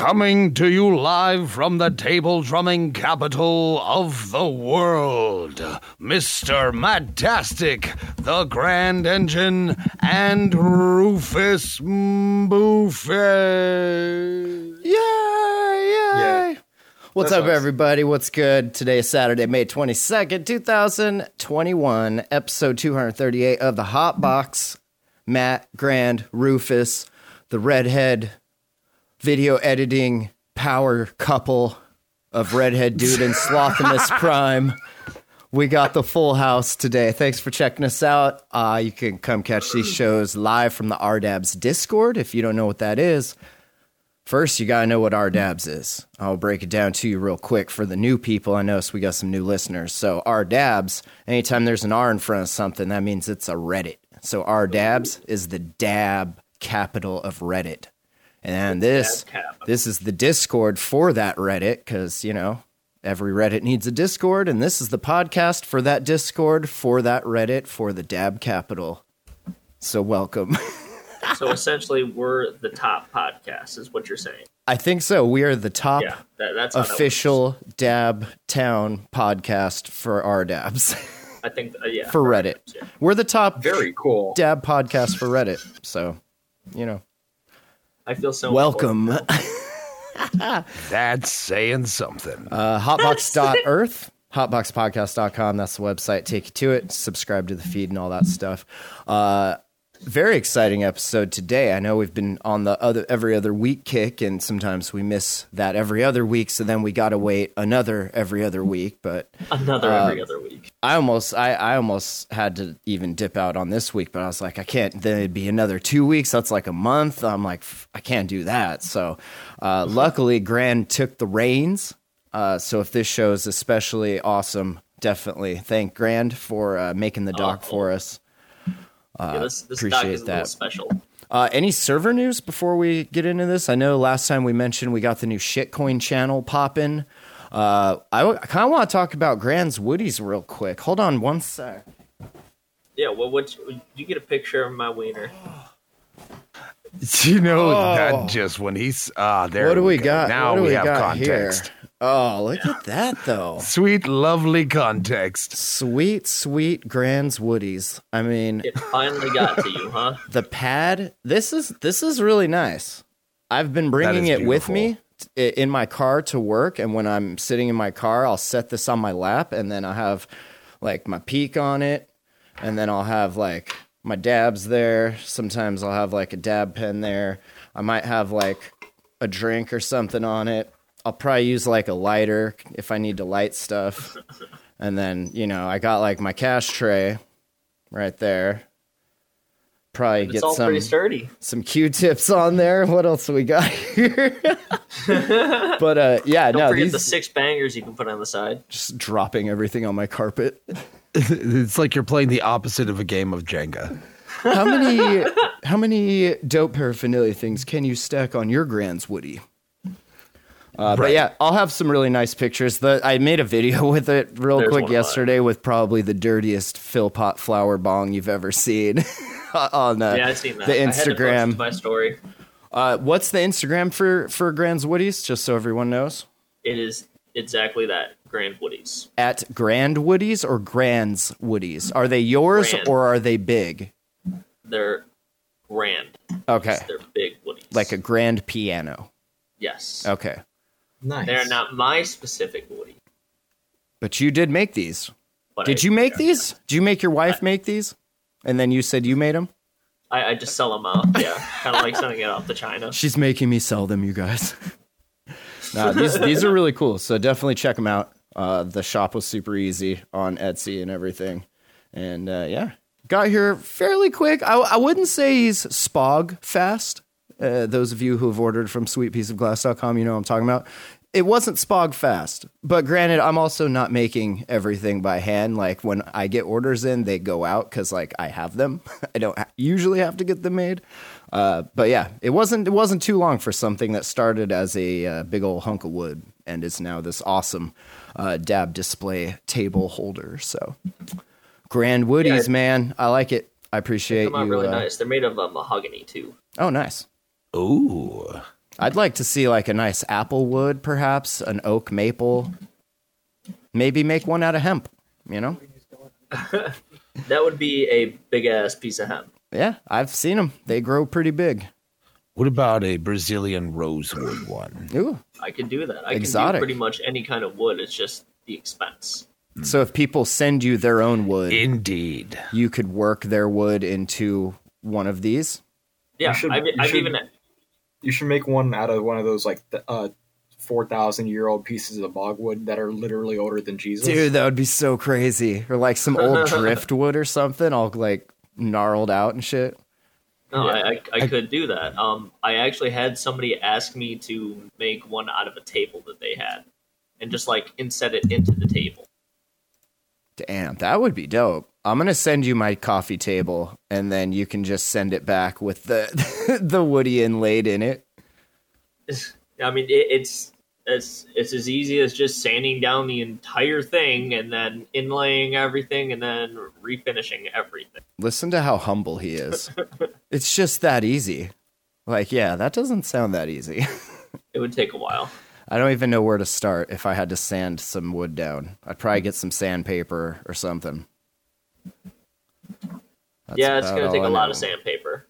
Coming to you live from the table drumming capital of the world, Mr. Madtastic, the Grand Engine, and Rufus Buffet. Yay! Yay! What's up, everybody? What's good? Today is Saturday, May 22nd, 2021, episode 238 of the Hot Box. Matt, Grand, Rufus, the redhead video editing power couple of redhead dude and Slothimus Prime. We got the full house today. Thanks for checking us out. Uh, you can come catch these shows live from the RDABS Discord if you don't know what that is. First, you gotta know what RDABS is. I'll break it down to you real quick for the new people. I noticed we got some new listeners. So RDABS, anytime there's an R in front of something, that means it's a Reddit. So RDABS is the dab capital of Reddit. And this this is the Discord for that Reddit because you know every Reddit needs a Discord, and this is the podcast for that Discord for that Reddit for the dab capital. So welcome. So essentially, we're the top podcast, is what you're saying. I think so. We are the top Yeah, that, that's official Dab Town podcast for our dabs. I think, uh, yeah, for Reddit. yeah. We're the top Very cool. dab podcast for Reddit. So, you know, I feel so welcome. That's saying something. Uh, hotbox.earth, hotboxpodcast.com. That's the website. Take you to it. Subscribe to the feed and all that stuff. Uh, very exciting episode today. I know we've been on the other every other week kick, and sometimes we miss that every other week. So then we got to wait another every other week. But Another Uh, every other week. I almost I, I almost had to even dip out on this week, but I was like, I can't. Then it'd be another two weeks. That's like a month. I'm like, I can't do that. So, uh, luckily, Grand took the reins. Uh, so if this show is especially awesome, definitely thank Grand for uh, making the doc for us. Yeah, this this doc appreciate is that. little special. Uh, any server news before we get into this? I know last time we mentioned we got the new shitcoin channel popping. Uh, I, w- I kind of want to talk about Grand's Woodies real quick. Hold on one sec. Yeah, well, what you get a picture of my wiener? You know Oh. that just when he's ah there. what do we go. got? Now what do we, we have got context. Here? Oh, look at that though. Sweet, lovely context. Sweet, sweet Grand's Woodies. I mean, It finally got to you, huh? the pad. This is this is really nice. I've been bringing is it with me t- in my car to work, and when I'm sitting in my car, I'll set this on my lap, and then I'll have like my peak on it, and then I'll have like my dabs there. Sometimes I'll have like a dab pen there. I might have like a drink or something on it. I'll probably use like a lighter if I need to light stuff. And then, you know, I got like my cash tray right there. Probably It's get all some pretty sturdy. some Q-tips on there. What else we got here? but uh yeah, Don't no, forget these the six bangers you can put on the side. just dropping everything on my carpet. It's like you're playing the opposite of a game of Jenga. How many how many dope paraphernalia things can you stack on your Grand's Woody? Uh, But yeah, I'll have some really nice pictures. The, I made a video with it real There's quick one of mine. yesterday with probably the dirtiest Philpot flower bong you've ever seen on uh, Yeah, I've seen that. the I had to post Instagram. my story. Uh, what's the Instagram for for Grand's Woodies? Just so everyone knows. It is exactly that. Grand Woodies. At Grand Woodies or Grand's Woodies? Are they yours Grand. or are they big? They're grand. Okay, They're big Woodies. like a grand piano. yes. Okay, Nice. They're not my specific Woody. but you did make these. But Did I, you make these? Did you make your wife make these? And then you said you made them? I, I just sell them out. Yeah, kind of like sending it off to China. She's making me sell them, you guys. nah, these these are really cool. So definitely check them out. Uh, the shop was super easy on Etsy and everything. And uh, yeah, got here fairly quick. I, I wouldn't say he's spog fast. Uh, those of you who have ordered from sweetpieceofglass.com, you know what I'm talking about. it wasn't spog fast. But granted, I'm also not making everything by hand. Like when I get orders in, they go out because like I have them. I don't usually have to get them made. Uh, but yeah, it wasn't it wasn't too long for something that started as a uh, big old hunk of wood and is now this awesome uh, dab display table holder. So grand woodies, Yeah. man, I like it. I appreciate Come out you. really uh, nice. They're made of uh, mahogany too. Oh, nice. Ooh. I'd like to see like a nice apple wood, perhaps an oak maple. Maybe make one out of hemp. You know? That would be a big ass piece of hemp. Yeah, I've seen them. They grow pretty big. What about a Brazilian rosewood one? Ooh. I could do that. I Exotic. can do pretty much any kind of wood. It's just the expense. Hmm. So if people send you their own wood, Indeed. you could work their wood into one of these. Yeah, should- I've, I've should- even You should make one out of one of those like th- uh, four thousand year old pieces of bogwood that are literally older than Jesus. Dude, that would be so crazy. Or like some old driftwood or something, all like gnarled out and shit. no, I, I, I could do that. Um, I actually had somebody ask me to make one out of a table that they had, and just like inset it into the table. Damn, that would be dope. I'm gonna send you my coffee table, and then you can just send it back with the the woody inlaid in it. I mean, it, it's it's it's as easy as just sanding down the entire thing and then inlaying everything and then refinishing everything. Listen to how humble he is. it's just that easy. Like, yeah, that doesn't sound that easy. It would take a while. I don't even know where to start if I had to sand some wood down. I'd probably get some sandpaper or something. That's yeah, it's going to take a lot of sandpaper.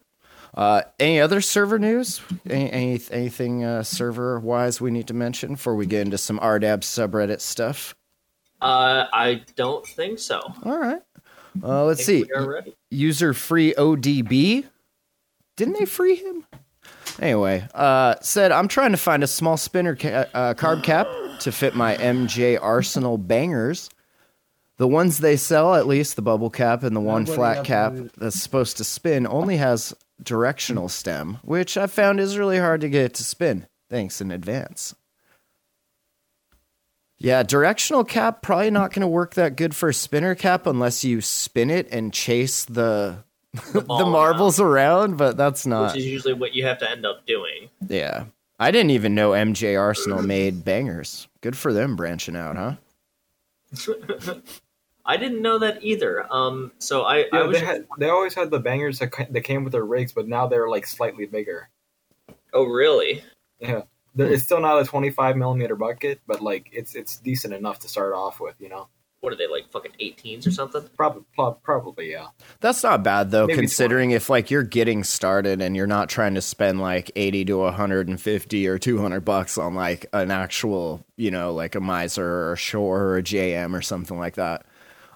Uh, any other server news? Any, any anything uh, server wise we need to mention before we get into some RDAB subreddit stuff? Uh, I don't think so. All right. Uh, let's see. think we are ready. User free ODB. Didn't they free him? Anyway, uh, said I'm trying to find a small spinner ca- uh, carb cap to fit my MJ Arsenal bangers. The ones they sell, at least the bubble cap and the one flat cap that's supposed to spin, only has directional stem, which I found is really hard to get it to spin. Thanks in advance. Yeah, directional cap probably not going to work that good for a spinner cap unless you spin it and chase the the, ball marbles around, but that's not. Which is usually what you have to end up doing. Yeah. I didn't even know MJ Arsenal made bangers. Good for them branching out, huh? I didn't know that either. Um, so I, I Yeah, was they had they always had the bangers that, that came with their rigs, but now they're like slightly bigger. oh really? Yeah, There- it's still not a 25 millimeter bucket, but like it's it's decent enough to start off with. You know, What are they like fucking 18s or something? probably probably yeah. That's not bad though, Maybe considering if like you're getting started and you're not trying to spend like 80 to 150 or 200 bucks on like an actual, you know, like a miser or a shore or a JM or something like that.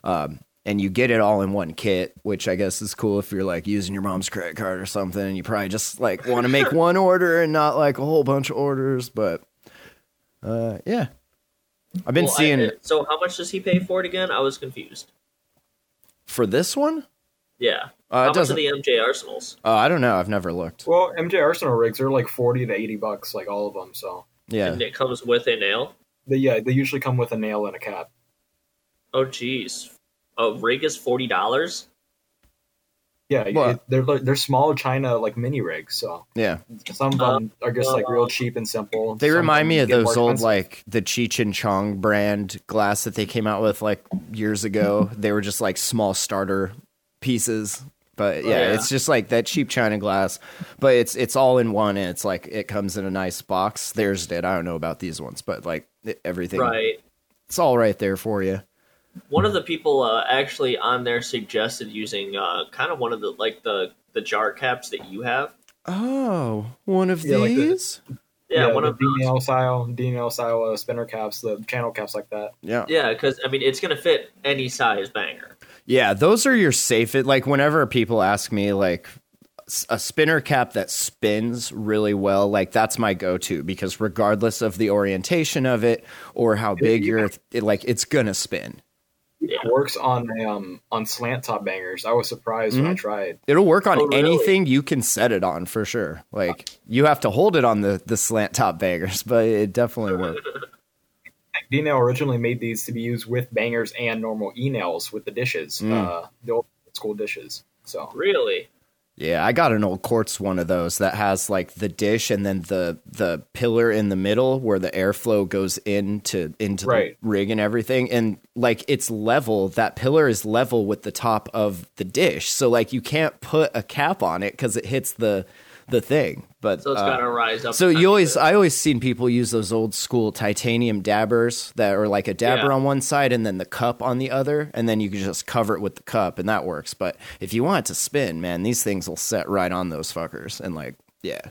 Um, and you get it all in one kit, which I guess is cool if you're like using your mom's credit card or something and you probably just like want to make one order and not like a whole bunch of orders, but uh yeah. I've been Well, seeing uh, so how much does he pay for it again? I was confused. for this one? Yeah. Uh, how much are the MJ Arsenals? Oh, I don't know. I've never looked. Well, MJ Arsenal rigs are like 40 to 80 bucks, like all of them. So Yeah. And it comes with a nail. they yeah they usually come with a nail and a cap. Oh jeez. A rig is forty dollars. Yeah, Well- it- they're they're small China like mini rigs. So Yeah. some of them are just like real uh, cheap and simple. They Some remind me of those old expensive. like the Cheech and Chong brand glass that they came out with like years ago. They were just like small starter pieces. But oh, yeah, yeah. it's just like that cheap China glass, but it's it's all in one and it's like it comes in a nice box. Theirs did. I don't know about these ones, but like everything Right. it's all right there for you. One of the people uh, actually on there suggested using uh, kind of one of the like the the jar caps that you have. Oh, one of Yeah, like the- these? Yeah, one the of those. DNL style, DNL style uh, spinner caps, the channel caps like that. yeah. Yeah, because I mean it's gonna fit any size banger. Yeah, those are your safe. It Like whenever people ask me like a spinner cap that spins really well, like that's my go-to because regardless of the orientation of it or how big you're it, like it's going to spin. Yeah. It works on um on slant top bangers. I was surprised when I Mhm. tried. It'll work on Oh, really? anything you can set it on for sure. Like you have to hold it on the the slant top bangers, but it definitely works. D nail originally made these to be used with bangers and normal e nails with the dishes, Mm. uh, the old school dishes. So Really? Yeah, I got an old quartz one of those that has like the dish and then the the pillar in the middle where the airflow goes into into Right. the rig and everything and like it's level that pillar is level with the top of the dish. So like you can't put a cap on it cuz it hits the the thing. But So it's uh, got to rise up. So you always. I always seen people use those old school titanium dabbers that are like a dabber Yeah. on one side and then the cup on the other, and then you can just cover it with the cup, and that works. But if you want it to spin, man, these things will set right on those fuckers, and like, yeah,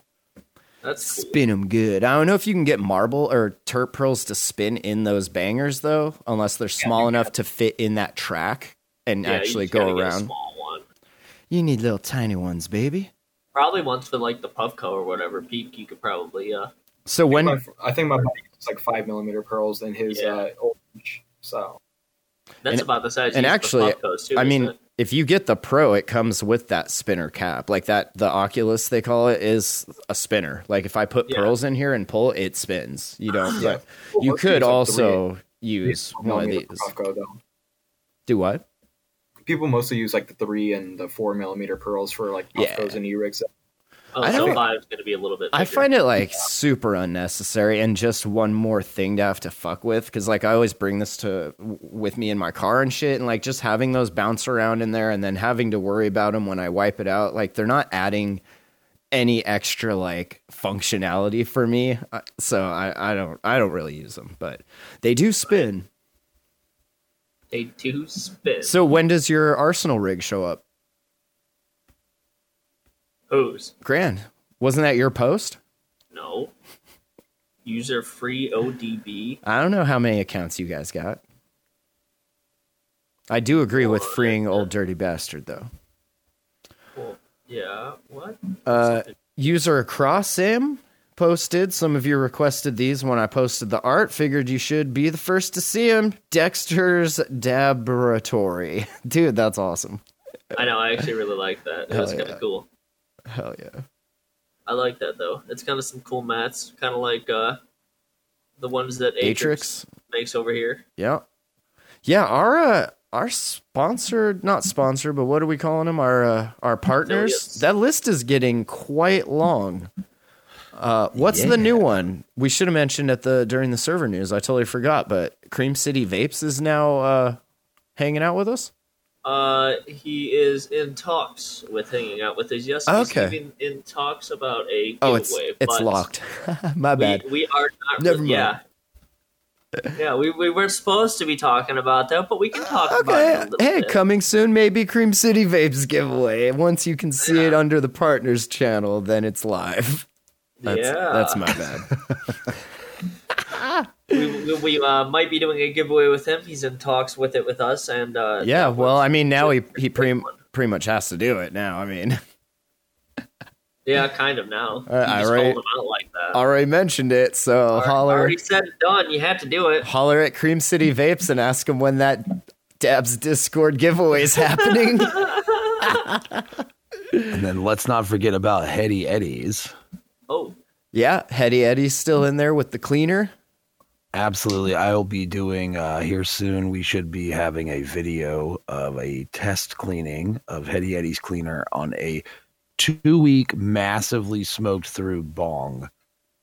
That's cool. spin them good. I don't know if you can get marble or turp pearls to spin in those bangers though, unless they're small enough to fit in that track and Yeah, actually gotta go around. small one. You need little tiny ones, baby. Probably once for like the Puffco or whatever peak, you could probably uh So when my, I think my buddy uses like five millimeter pearls in his Yeah. uh, old dish. So that's And- about the size. and actually, too, I mean, it? if you get the Pro, it comes with that spinner cap. Like that, the Oculus they call it is a spinner. Like if I put Yeah. pearls in here and pull, it spins. You don't. Yeah. but you could also three- use one of millimeter these. Puffco, though. Do what? People mostly use like the three and the four millimeter pearls for like Yeah. Puffcos and e-rigs. oh, I so don't- five's going to be a little bit. I find it like super unnecessary and just one more thing to have to fuck with because like I always bring this to with me in my car and shit and like just having those bounce around in there and then having to worry about them when I wipe it out like they're not adding any extra like functionality for me Uh, so I, I don't I don't really use them but they do spin they do spin. so when does your arsenal rig show up Whose? grand wasn't that your post No. User free ODB. I don't know how many accounts you guys got I do agree with freeing old dirty bastard though Well, yeah. What? Uh, user across Sam posted. Some of you requested these when I posted the art. Figured you should be the first to see them. Dexter's Laboratory. Dude, that's awesome. I know. I actually really like that. It was kind of yeah. cool. Hell yeah. I like that though. It's kind of some cool mats, kind of like uh, the ones that Atrix Atrix. makes over here. Yeah. Yeah, our uh, our sponsor, not sponsor, but what are we calling them? Our uh, our partners. Affiliates. That list is getting quite long. Uh, what's the new one? We should have mentioned at the during the server news. I totally forgot, but Cream City Vapes is now uh, hanging out with us. Uh, he is in talks with hanging out with us. Yes, he's Okay. even in talks about a giveaway. Oh, it's it's locked. My bad. we are not. Never mind. Yeah. Yeah, we, we weren't supposed to be talking about that, but we can talk about it Okay. a little Hey, bit. coming soon, maybe Cream City Vapes giveaway. Once you can see it under the partners channel, then it's live. That's, yeah, that's my bad. we, we, we uh, might be doing a giveaway with him. He's in talks with it with us, and uh, Yeah, well, I mean, now he pretty he pretty, one. pretty much has to do it now. I mean, yeah, kind of now. Uh, I already- him out like that. already mentioned it, so I holler already said it done. You had to do it. holler at Cream City Vapes and ask him when that Dabs Discord giveaway is happening. And then let's not forget about Heady Eddies. Oh, yeah, Heady Eddie's still in there with the cleaner. Absolutely. I'll be doing uh, here soon. We should be having a video of a test cleaning of Heady Eddie's cleaner on a two week massively smoked through bong.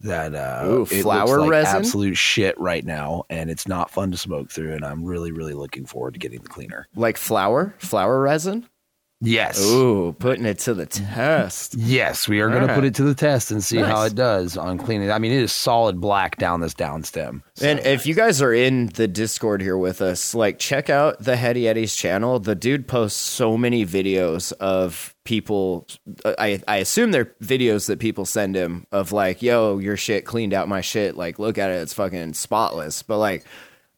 That uh, Ooh, it looks flower like resin? absolute shit right now, and it's not fun to smoke through. And I'm really, really looking forward to getting the cleaner. Like flour, Flower resin. Yes, Ooh, putting it to the test. yes, we are going to put it to the test and see how it does on cleaning. I mean, it is solid black down this down stem. And if you guys are in the Discord here with us, like check out the Heady Eddie's channel. The dude posts so many videos of people. I I assume they're videos that people send him of like, "Yo, your shit cleaned out my shit. Like, look at it, it's fucking spotless." But like,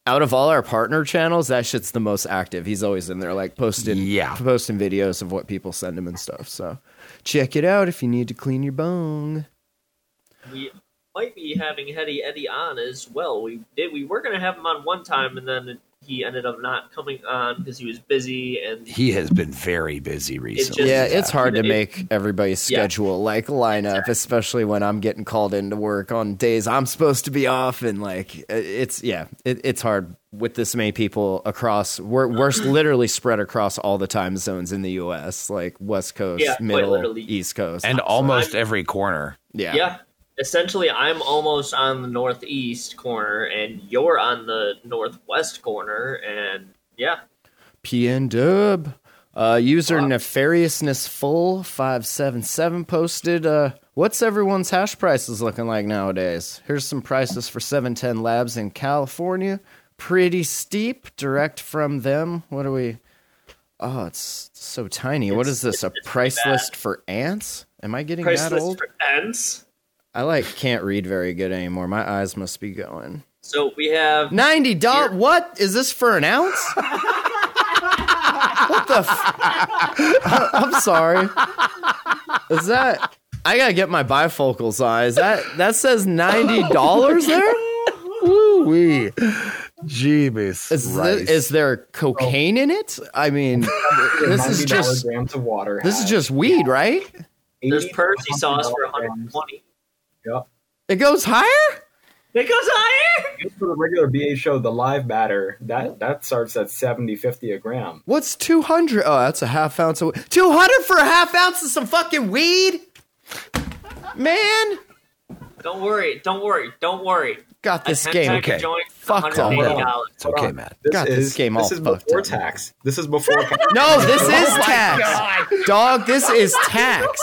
out of all our partner channels, that shit's the most active. He's always in there, like posting, Yeah. posting videos of what people send him and stuff. So check it out if you need to clean your bong. we might be having Heady Eddie on as well. We did. We were going to have him on one time, and then it he ended up not coming on because he was busy and He has been very busy recently. just- yeah, it's hard to It- make everybody's Yeah. schedule like line up, especially when I'm getting called into work on days I'm supposed to be off, and like it's yeah, it, it's hard with this many people across. We're we're literally spread across all the time zones in the U.S., like West Coast, Yeah, Middle. East Coast, and almost every corner. yeah, yeah. Essentially, I'm almost on the northeast corner, and you're on the northwest corner, and yeah, PN Dub. Uh, user nefariousness full five seven seven posted. Uh, what's everyone's hash prices looking like nowadays? Here's some prices for seven ten labs in California. Pretty steep, direct from them. What are we? Oh, it's so tiny. what It's- is this? A price list for ants? Am I getting price that list old? for ants. I like can't read very good anymore. My eyes must be going. So we have Ninety dollars. What is this for an ounce? what the? F- I'm sorry. Is that? I gotta get my bifocals on. Is that that says ninety dollars there? Woo wee. Jeebus. Is, thi- is there cocaine in it? I mean, this is just grams of water. this is just weed, right? there's Persy sauce for 120. Yep. It goes higher. It goes higher. For the regular BA show, the live batter that that starts at 70, 50 a gram. What's two hundred? Oh, that's a half ounce of two hundred for a half ounce of some fucking weed. Man, Don't worry, don't worry, don't worry. got this a game. okay. joint, Fuck all that. It's okay, Hold on. Matt. This Got is this game all this is fucked before up. tax. This is before. No, this is tax. Dog, this is tax.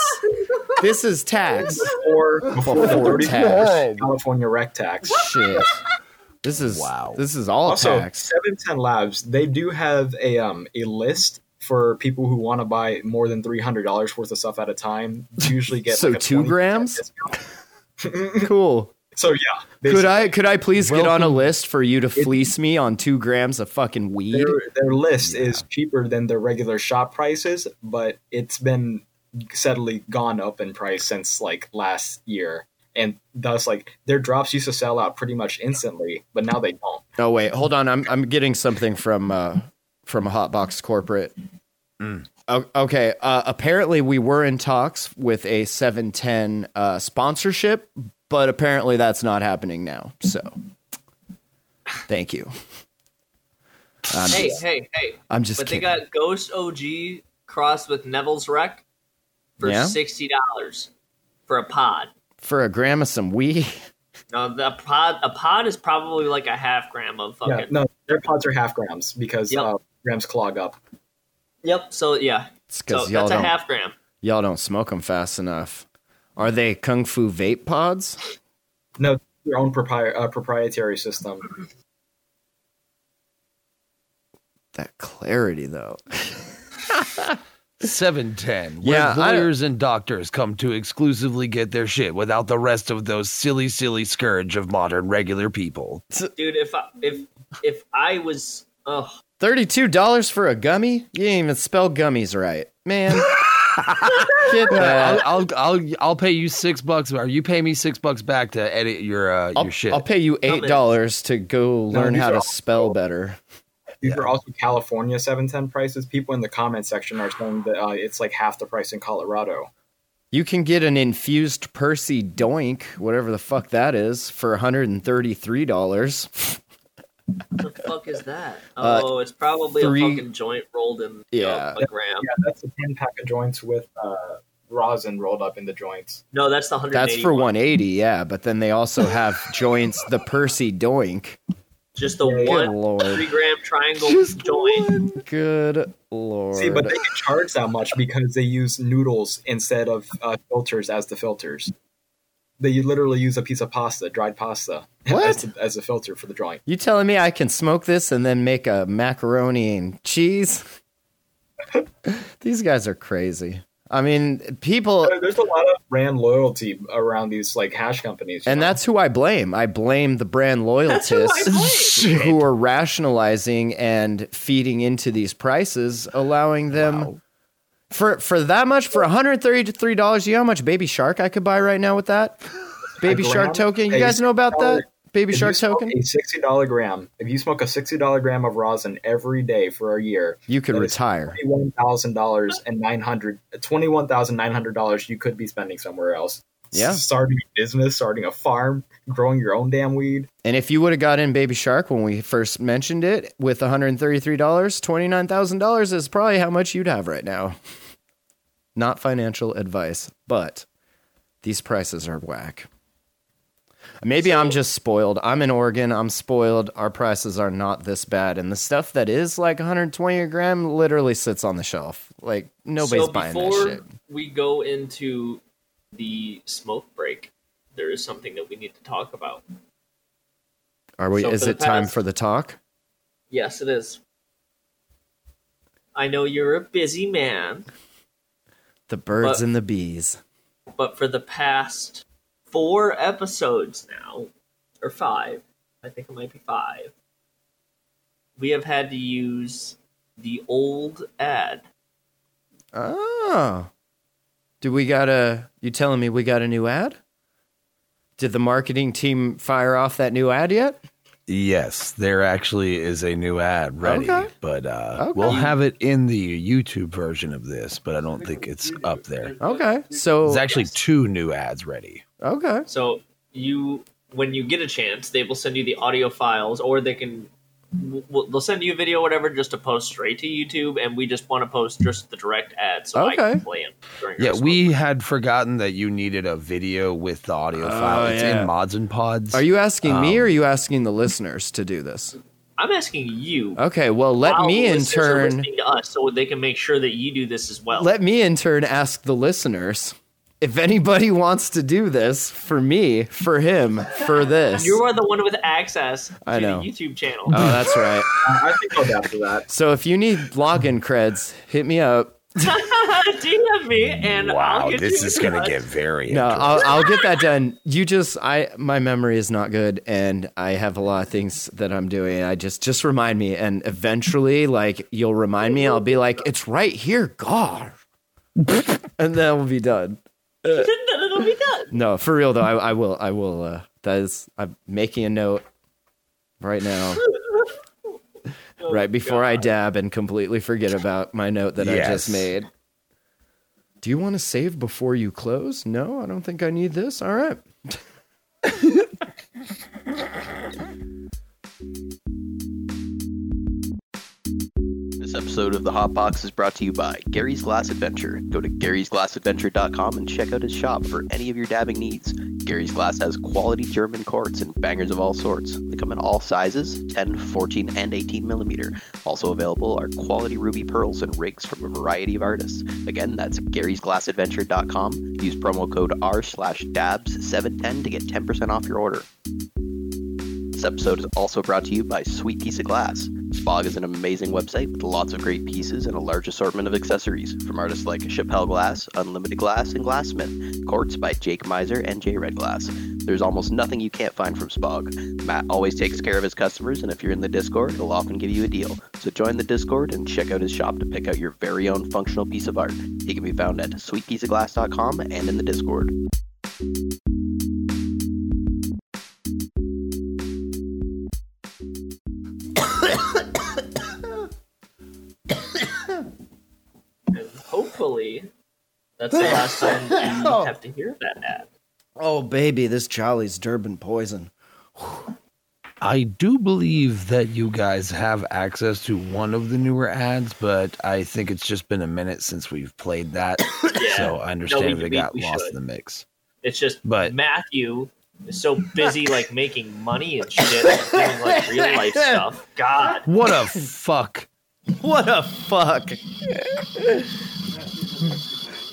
This is tax. before, before Before tax. California rec tax. Shit. This is Wow. This is all Also, tax. 710 Labs, they do have a um a list for people who want to buy more than three hundred dollars worth of stuff at a time. Usually get So like two grams? Cool. So yeah, Could I could I please get on a list for you to fleece me on two grams of fucking weed? their their list is cheaper than their regular shop prices, but it's been steadily gone up in price since like last year. And thus, like their drops used to sell out pretty much instantly, but now they don't. Oh wait, hold on. I'm I'm getting something from uh from a Hotbox corporate. O- Okay, uh, apparently we were in talks with a 710 uh, sponsorship, but apparently that's not happening now. So, thank you. I'm Hey, just, hey, hey. I'm just but kidding. they got Ghost OG crossed with Neville's Wreck for Yeah? sixty dollars for a pod. For a gram of some weed. No, the pod, a pod is probably like a half gram of fucking. Yeah, no, their pods are half grams because Yep. uh, grams clog up. Yep. So yeah. It's So because y'all that's a half gram. y'all don't smoke them fast enough. Are they kung fu vape pods? No, their own propri- uh, proprietary system. That clarity though. 710, Yeah, where I- lawyers and doctors come to exclusively get their shit without the rest of those silly, silly scourge of modern regular people. Dude, if I, if if I was oh Thirty-two dollars for a gummy? You didn't even spell gummies right, man. Get I'll. I'll I'll I'll pay you six bucks, or you pay me six bucks back to edit your uh, I'll, your shit. I'll pay you eight dollars to go learn these how to all- spell better. These are also California 710 prices. People in the comment section are saying that uh, it's like half the price in Colorado. You can get an infused Persy Doink, whatever the fuck that is, for $133. the fuck is that? Uh, Oh, it's probably three- a fucking joint rolled in Yeah. a gram. Yeah, that's a 10 pack of joints with uh, rosin rolled up in the joints. No, that's the hundred. That's for 180, yeah, but then they also have joints, the Persy Doink. Just the Good one lord. three gram triangle joint. Good lord. See, but they can charge that much because they use noodles instead of uh, filters as the filters. They literally use a piece of pasta, dried pasta, as, the, as a filter for the drawing. you telling me I can smoke this and then make a macaroni and cheese? These guys are crazy. I mean, people There's a lot of brand loyalty around these like hash companies, And know? that's who I blame. I blame the brand loyalists who are rationalizing and feeding into these prices, allowing them for for that much for $133. You know how much Baby Shark I could buy right now with that? Baby Shark token. You guys know about that? Baby If Shark token? a sixty dollar gram. If you smoke a sixty dollar gram of rosin every day for a year, You could retire. Twenty-one thousand dollars and nine hundred. Twenty-one thousand nine hundred dollars you could be spending somewhere else. Yeah. starting a business, starting a farm, growing your own damn weed. And if you would have got in Baby Shark when we first mentioned it with $133, $29,000 is probably how much you'd have right now. Not financial advice, but these prices are whack. Maybe I'm just spoiled. I'm in Oregon. I'm spoiled. Our prices are not this bad. And the stuff that is like 120 a gram literally sits on the shelf. Like nobody's so buying that before shit. we go into the smoke break, there is something that we need to talk about. Are we? so is it time for the talk? Yes, it is. I know you're a busy man, The birds But- and the bees. but for the past four episodes now, or five, I think it might be five, we have had to use the old ad. Oh. Do we got a you telling me we got a new ad? Did the marketing team fire off that new ad yet? Yes, there actually is a new ad ready, Okay. but uh, Okay. we'll have it in the YouTube version of this, but I don't think it's up there. Okay. So There's actually two new ads ready. Okay. So you, when you get a chance, they will send you the audio files, or they can, w- w- they'll send you a video, or whatever, just to post straight to YouTube. And we just want to post just the direct ad, so I Okay. can play them. During Yeah, we break. had forgotten that you needed a video with the audio file. It's Oh, yeah. in Mods and Pods. Are you asking me Um, or are you asking the listeners to do this? I'm asking you. Okay, well let me in turn to us, so they can make sure that you do this as well. let me in turn ask the listeners if anybody wants to do this for me, for him, for this. you are the one with access to I know. the YouTube channel. Oh, that's right. I think I'll adapt to that. So if you need login creds, hit me up. DM me, and I'll Wow, get this you is going to cut. get very. No. I'll, I'll get that done. You just, I, my memory is not good, and I have a lot of things that I'm doing. I just, just remind me, and eventually, like you'll remind me, I'll be like, it's right here, God, and then we'll be done. then it'll be done. No, for real though, I, I will, I will. Uh, that is, I'm making a note right now, right before I dab and completely forget about my note that I just made. Do you want to save before you close? No, I don't think I need this. All right. This episode of the Hot Box is brought to you by Gary's Glass Adventure. Go to garysglassadventure.com and check out his shop for any of your dabbing needs. Gary's Glass has quality German quartz and bangers of all sorts. They come in all sizes 10, 14, and 18 millimeter. Also available are quality ruby pearls and rigs from a variety of artists. Again, that's garysglassadventure.com. Use promo code R slash dabs710 to get 10% off your order. This episode is also brought to you by Sweet Piece of Glass. Spog is an amazing website with lots of great pieces and a large assortment of accessories from artists like Chappelle Glass, Unlimited Glass, and Glassmith. Quartz by Jake Miser and J Red Glass. There's almost nothing you can't find from Spog. Matt always takes care of his customers, and if you're in the Discord, he'll often give you a deal. So join the Discord and check out his shop to pick out your very own functional piece of art. He can be found at sweetpieceofglass.com and in the Discord. Hopefully, that's the last time you have to hear that ad. Oh baby, this Jolly's Durban poison. I do believe that you guys have access to one of the newer ads, but I think it's just been a minute since we've played that. Yeah. So I understand No, if we- it we- got we lost should. in the mix. It's just But- Matthew is so busy like making money and shit and doing like real life stuff. God. What a fuck. What a fuck.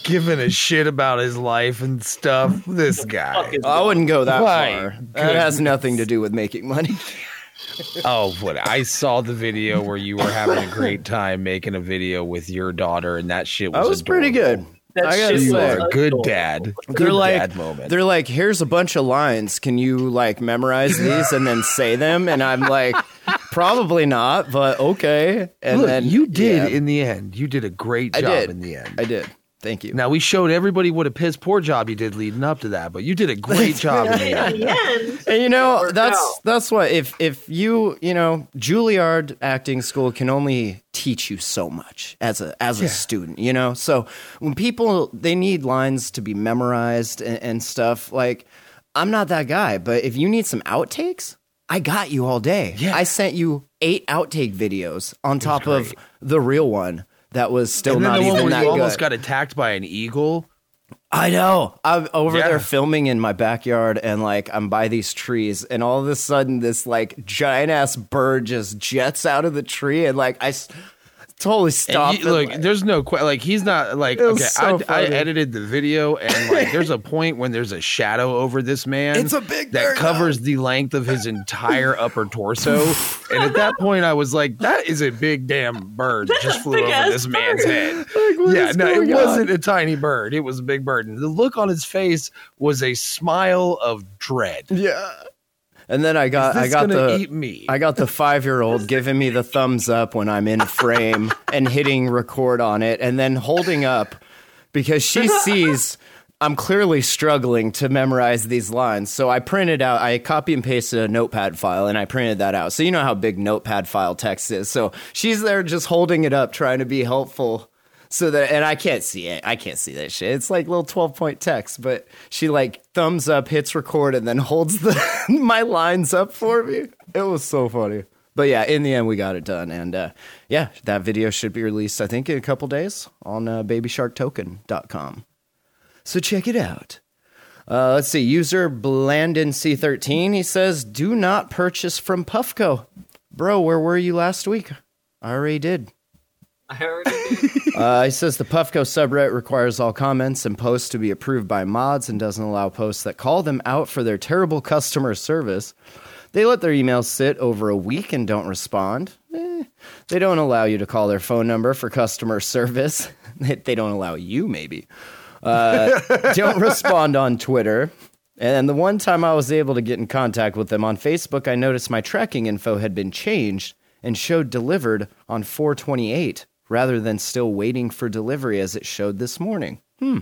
Giving a shit about his life and stuff. This guy. Fuck oh, I wouldn't go that My far. That has nothing to do with making money. Oh, what? I saw the video where you were having a great time making a video with your daughter, and that shit was That was pretty good. That I gotta You say. are a good dad. Good they're like dad moment. they're like here's a bunch of lines can you like memorize these and then say them and i'm like probably not but okay and Look, then you did yeah, in the end. You did a great I job did. in the end. i did thank you Now we showed everybody what a piss poor job you did leading up to that, but you did a great job in the end. And you know, that's out. that's what if if you you know Juilliard acting school can only teach you so much as a as a student, you know. So when people they need lines to be memorized and, and stuff, like I'm not that guy, but if you need some outtakes, I got you all day. Yeah. I sent you eight outtake videos on top of the real one that was still and not the even that you almost got attacked by an eagle. I know. I'm over Yeah. there filming in my backyard and like I'm by these trees and all of a sudden this like giant ass bird just jets out of the tree and like I s- totally And stopped. you- look, like- there's no que- like he's not like okay. so I, I edited the video and like there's a point when there's a shadow over this man. It's a big that bird, covers the length of his entire upper torso. and at that point, I was like, that is a big damn bird that just flew over big-ass this man's bird. head. what yeah, is no, it going wasn't a tiny bird. It was a big bird. And the look on his face was a smile of dread. yeah. And then I got I got the? I got the five year old giving me the thumbs up when I'm in frame and hitting record on it, and then holding up because she sees I'm clearly struggling to memorize these lines. So I printed out, I copy and pasted a notepad file, and I printed that out. So you know how big notepad file text is. So she's there just holding it up, trying to be helpful. So that, and I can't see it. I can't see that shit. It's like little 12 point text, but she like thumbs up, hits record, and then holds the my lines up for me. It was so funny. But yeah, in the end, we got it done. And uh, yeah, that video should be released, I think, in a couple days on uh, babysharktoken.com. So check it out. Uh, let's see. User Blandon C13, he says, do not purchase from Puffco. Bro, where were you last week? I already did. I already did. Uh, he says the Puffco subreddit requires all comments and posts to be approved by mods and doesn't allow posts that call them out for their terrible customer service. They let their emails sit over a week and don't respond. Eh, they don't allow you to call their phone number for customer service. they they don't allow you, maybe. Uh, don't respond on Twitter. And the one time I was able to get in contact with them on Facebook, I noticed my tracking info had been changed and showed delivered on 428 rather than still waiting for delivery as it showed this morning. Hmm.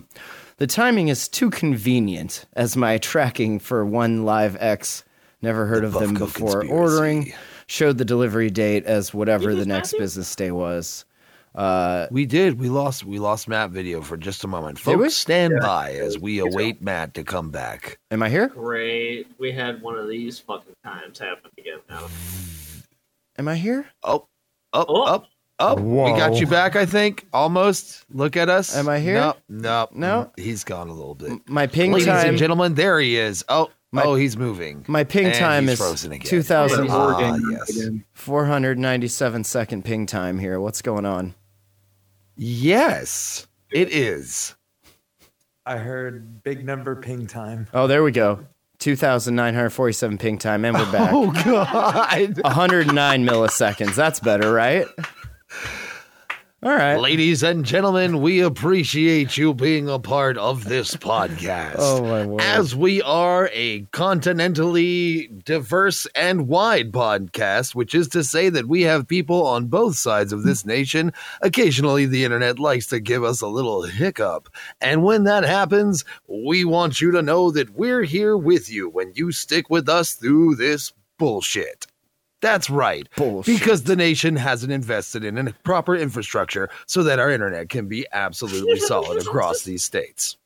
The timing is too convenient as my tracking for One Live X, never heard of them before conspiracy. ordering, showed the delivery date as whatever the next Matthew? business day was. We did. We lost. We lost Matt video for just a moment. Did we? Folks, stand by as we await Matt to come back. Am I here? Great. We had one of these fucking times happen again now. Am I here? Oh, up, Oh. up, up. We got you back. I think almost. Look at us. Am I here? No, no, No? He's gone a little bit. My ping Ladies time. and gentlemen, there he is. Oh, My- oh, he's moving. My ping And time is frozen again. 2,000 Ah, yes. again. 497 second ping time here. What's going on? Yes, it is. I heard big number ping time. Oh, there we go. 2,947 ping time, and we're back. Oh God. 109 milliseconds. That's better, right? All right. Ladies and gentlemen, we appreciate you being a part of this podcast. Oh, my word. As we are a continentally diverse and wide podcast, which is to say that we have people on both sides of this nation. Occasionally, the internet likes to give us a little hiccup. And when that happens, we want you to know that we're here with you when you stick with us through this bullshit. That's right. Bullshit. Because the nation hasn't invested in a proper infrastructure so that our internet can be absolutely solid across these states.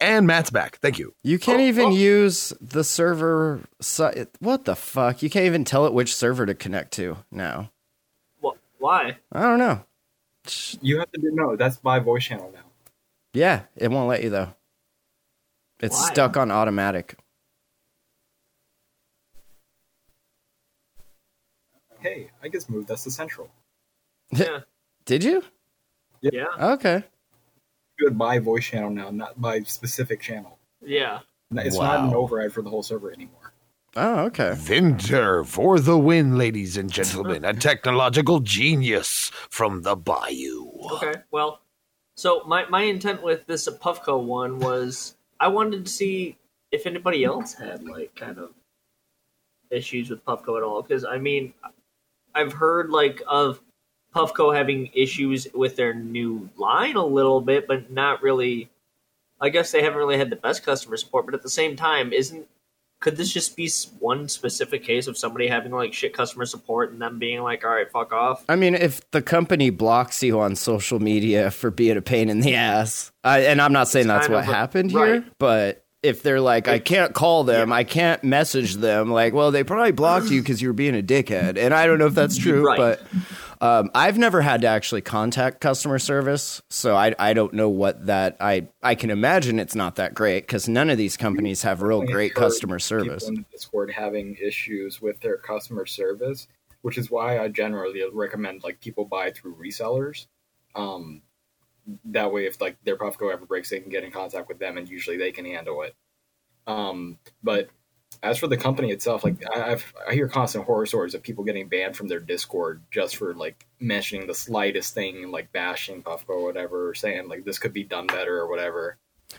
And Matt's back. Thank you. You can't Oh, even oh. use the server site. What the fuck? You can't even tell it which server to connect to now. Wh- Why? I don't know. You have to know. That's my voice channel now. Yeah, it won't let you though. It's Why? stuck on automatic. Hey, I just moved us to central. Yeah. Did you? Yeah. Okay. Good my voice channel now, not my specific channel. Yeah. It's not an override for the whole server anymore. Oh, okay. Vinter for the win, ladies and gentlemen. A technological genius from the bayou. Okay. Well, so my, my intent with this Puffco one was I wanted to see if anybody else had like kind of issues with Puffco at all. Because I mean, I've heard like of Puffco having issues with their new line a little bit, but not really. I guess they haven't really had the best customer support. But at the same time, isn't could this just be one specific case of somebody having like shit customer support and them being like, all right, fuck off? I mean, if the company blocks you on social media for being a pain in the ass, I, and I'm not saying that's what of happened right. here, but if they're like, I can't call them, I can't message them, like, well, they probably blocked you because you were being a dickhead. And I don't know if that's true, Right. but um, I've never had to actually contact customer service, so I, I don't know what that I I can imagine it's not that great because none of these companies have real great customer service. People in Discord having issues with their customer service, which is why I generally recommend like people buy through resellers. Um, that way, if like their Puffco ever breaks, they can get in contact with them, and usually they can handle it. Um, but as for the company itself, like I, I've I hear constant horror stories of people getting banned from their Discord just for like mentioning the slightest thing, like bashing Puffco or whatever, or saying like this could be done better or whatever.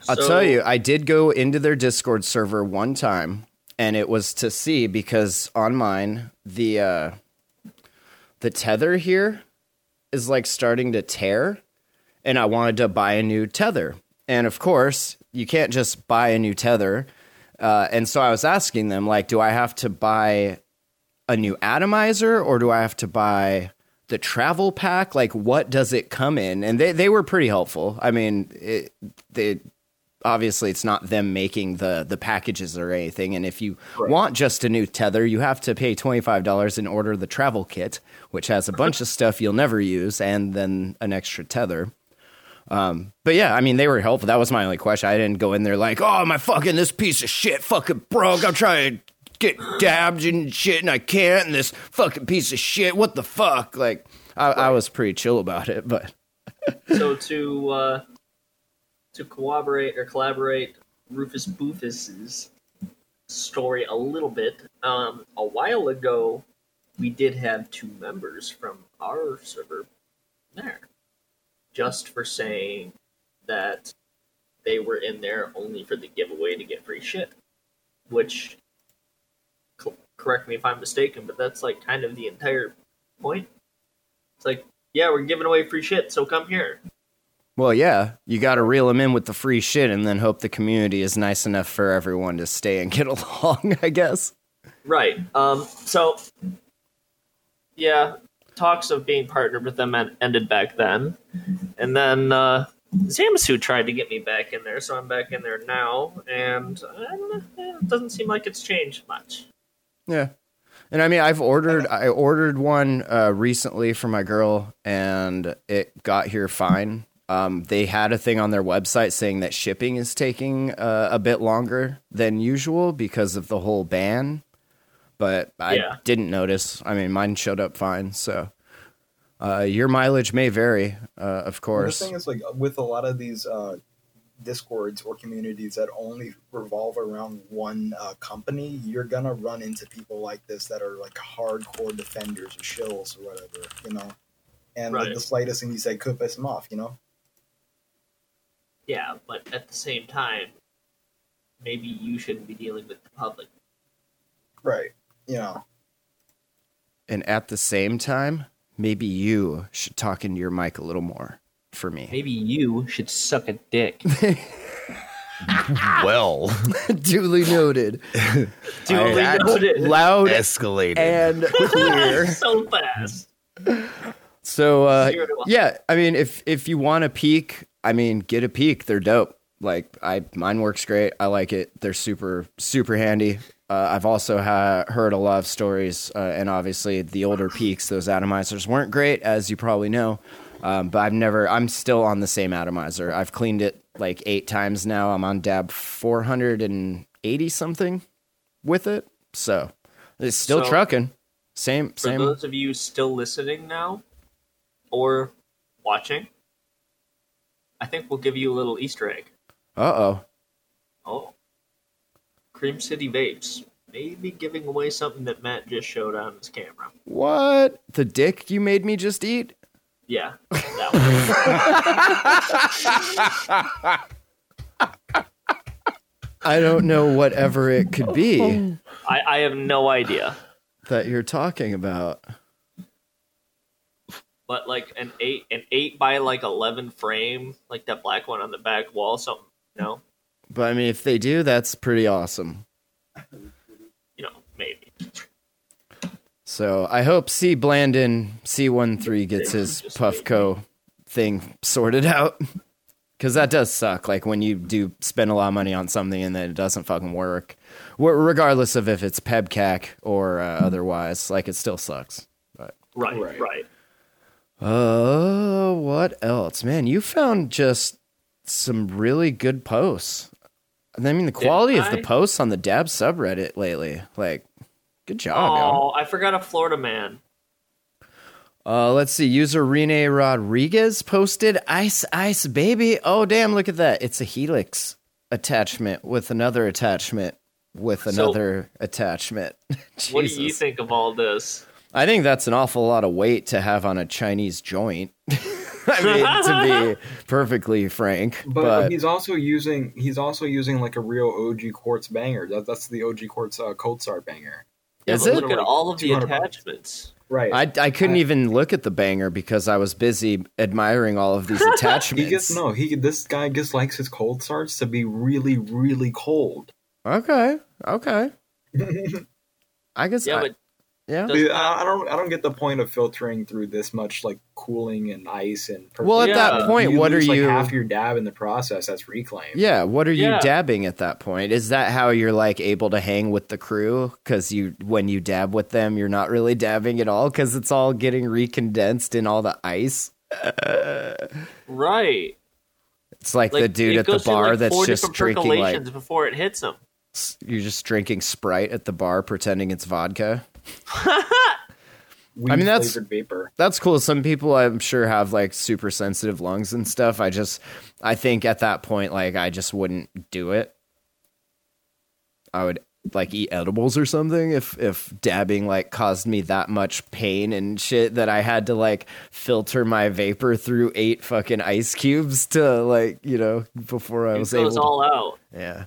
I'll So- tell you, I did go into their Discord server one time, and it was to see because on mine the uh, the tether here is like starting to tear, and I wanted to buy a new tether, and of course you can't just buy a new tether, uh, and so I was asking them like, do I have to buy a new atomizer or do I have to buy the travel pack? Like, what does it come in? And they, they were pretty helpful. I mean, it, they obviously it's not them making the the packages or anything. And if you want just a new tether, you have to pay twenty five dollars and order the travel kit, which has a bunch of stuff you'll never use, and then an extra tether. Um, but yeah, I mean, they were helpful. That was my only question. I didn't go in there like, oh, my fucking this piece of shit fucking broke. I'm trying to get dabbed and shit, and I can't. And this fucking piece of shit. What the fuck? Like, I, I was pretty chill about it, but so to uh, to corroborate or collaborate Rufus Boofus's story a little bit, um, a while ago we did have two members from our server just for saying that they were in there only for the giveaway to get free shit, which co- correct me if I'm mistaken, but that's like kind of the entire point. It's like, yeah, we're giving away free shit, so come here. Well, yeah, you got to reel them in with the free shit and then hope the community is nice enough for everyone to stay and get along, I guess. Right. Um. So, yeah, talks of being partnered with them en- ended back then, and then uh, Zamasu tried to get me back in there, so I'm back in there now, and eh, it doesn't seem like it's changed much. Yeah. And I mean, I've ordered I ordered one uh, recently for my girl, and it got here fine. Um, they had a thing on their website saying that shipping is taking uh, a bit longer than usual because of the whole ban, but I Yeah. didn't notice. I mean, mine showed up fine. So uh, your mileage may vary, uh, of The course. thing is, like with a lot of these uh, discords or communities that only revolve around one uh, company, you're gonna run into people like this that are like hardcore defenders or shills or whatever, you know. And like the slightest thing you say could piss them off, you know. Yeah, but at the same time, maybe you shouldn't be dealing with the public. Right. You know. And at the same time, maybe you should talk into your mic a little more for me. Maybe you should suck a dick. Well, Duly noted. Duly That noted. Loud escalated. and clear. so fast. So uh, Zero to a yeah, I mean, if if you want a Peak, I mean, get a Peak. They're dope. Like I, mine works great. I like it. They're super super handy. Uh, I've also ha- heard a lot of stories, uh, and obviously the older peaks, those atomizers weren't great, as you probably know. Um, but I've never. I'm still on the same atomizer. I've cleaned it like eight times now. I'm on DAB 480 something with it, so it's still So- trucking. Same For same. For those of you still listening now or watching, I think we'll give you a little Easter egg. Uh oh. Oh. Cream City Vapes. Maybe giving away something that Matt just showed on his camera. What? The dick you made me just eat? Yeah, that I don't know whatever it could be. I, I have no idea. that you're talking about. But like an eight an eight by like eleven frame, like that black one on the back wall, something you know? But I mean, if they do, that's pretty awesome. You know, maybe. So I hope C. Blandon C13 gets his Puffco thing sorted out. Because that does suck. Like when you do spend a lot of money on something and then it doesn't fucking work, regardless of if it's PebCac or uh, otherwise, like it still sucks. But right, right, right. Uh, what else, man? You found just some really good posts. I mean, the quality of the I? posts on the Dab subreddit lately, like, good job, yo. Oh, I forgot a Florida man. Uh, let's see. User Rene Rodriguez posted Ice Ice Baby. Oh, damn. Look at that. It's a Helix attachment with another attachment with another attachment. What do you Jesus. think of all this? I think that's an awful lot of weight to have on a Chinese joint. I mean, to be perfectly frank. But, But, he's also using he's also using like a real OG Quartz banger. That, that's the OG Quartz uh, Cold Start banger. Yeah, Is but it? Look at all of the 200 bucks. attachments. Right. I, I couldn't I- even look at the banger because I was busy admiring all of these attachments. he attachments. gets no. He this guy just likes his cold starts to be really really cold. Okay. Okay. I guess. Yeah, I- but yeah. Dude, I, I don't I don't get the point of filtering through this much like cooling and ice and. Well, at Yeah. that point, you what are lose, like, you? half your dab in the process that's reclaimed. Yeah, what are you Yeah. dabbing at that point? Is that how you're like able to hang with the crew? Because you, when you dab with them, you're not really dabbing at all because it's all getting recondensed in all the ice. right. It's like, the dude it at the goes through, bar like, that's four just different drinking like percolations before it hits him. you're just drinking Sprite at the bar, pretending it's vodka. Weed I mean, that's- vapor. That's cool. Some people I'm sure have like super sensitive lungs and stuff. I just, I think at that point, like I just wouldn't do it. I would like eat edibles or something if if dabbing like caused me that much pain and shit that I had to like filter my vapor through eight fucking ice cubes to like you know before I It was goes able. to all out. yeah.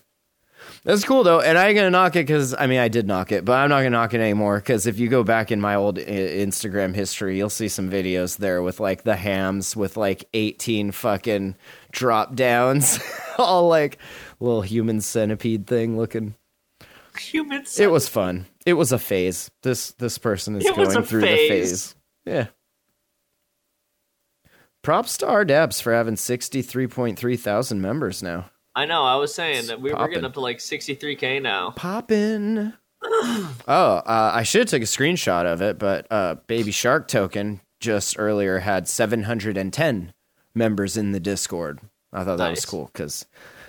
That's cool though, and I ain't gonna knock it because I mean I did knock it, but I'm not gonna knock it anymore because if you go back in my old I- Instagram history, you'll see some videos there with like the hams with like 18 fucking drop downs, all like little human centipede thing looking. Humans. It was fun. It was a phase. This this person is It going through the phase. phase. Yeah. Props to r/dabs for having 63.3 thousand members now. I know. I was saying that we were poppin'. getting up to like 63k now. Poppin'. oh, uh, I should have took a screenshot of it, but uh, Baby Shark Token just earlier had 710 members in the Discord. I thought that was cool because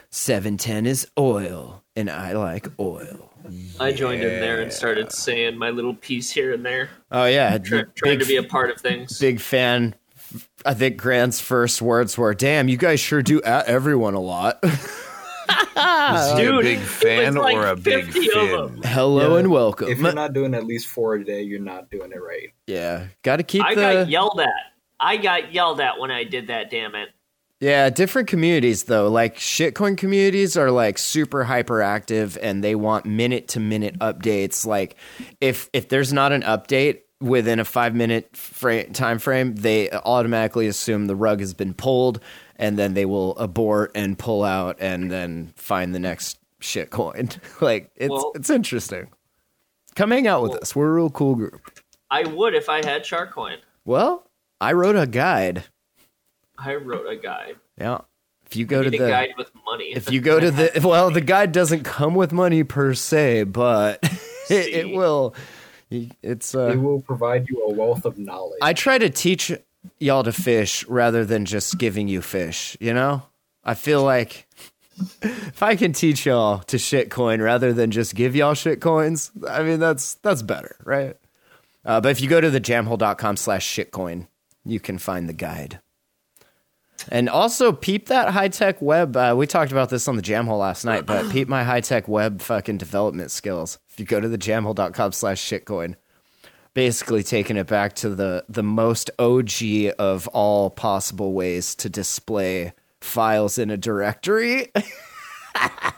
710 is oil, and I like oil. I joined in there and started saying my little piece here and there, Oh yeah, try, trying to be a part of things. big fan. I think Grant's first words were, "Damn, you guys sure do at everyone a lot." Is he a big fan like or a big 50 of them. fin? Hello and welcome. If you're not doing at least four a day, you're not doing it right. yeah, got to keep I the got yelled at. I got yelled at when I did that. Damn it! Yeah, different communities though. Like shitcoin communities are like super hyperactive and they want minute to minute updates. Like if if there's not an update within a 5 minute frame, time frame, they automatically assume the rug has been pulled and then they will abort and pull out and then find the next shitcoin. like it's Well- it's interesting. Come hang out with us. We're a real cool group. I would if I had Sharkcoin. Well, I wrote a guide. I wrote a guide. Yeah. If you go to the guide with money. if you go to the well the guide doesn't come with money per se but it, it will it's It uh will provide you a wealth of knowledge. i try to teach y'all to fish rather than just giving you fish you know? I feel like if i can teach y'all to shitcoin rather than just give y'all shitcoins i mean that's that's better right? Uh, but if you go to the jamhole.com slash shitcoin you can find the guide and also peep that high tech web. Uh, we talked about this on the Jamhole last night, but peep my high tech web fucking development skills. If you go to the jamhole.com slash shitcoin, basically taking it back to the the most OG of all possible ways to display files in a directory.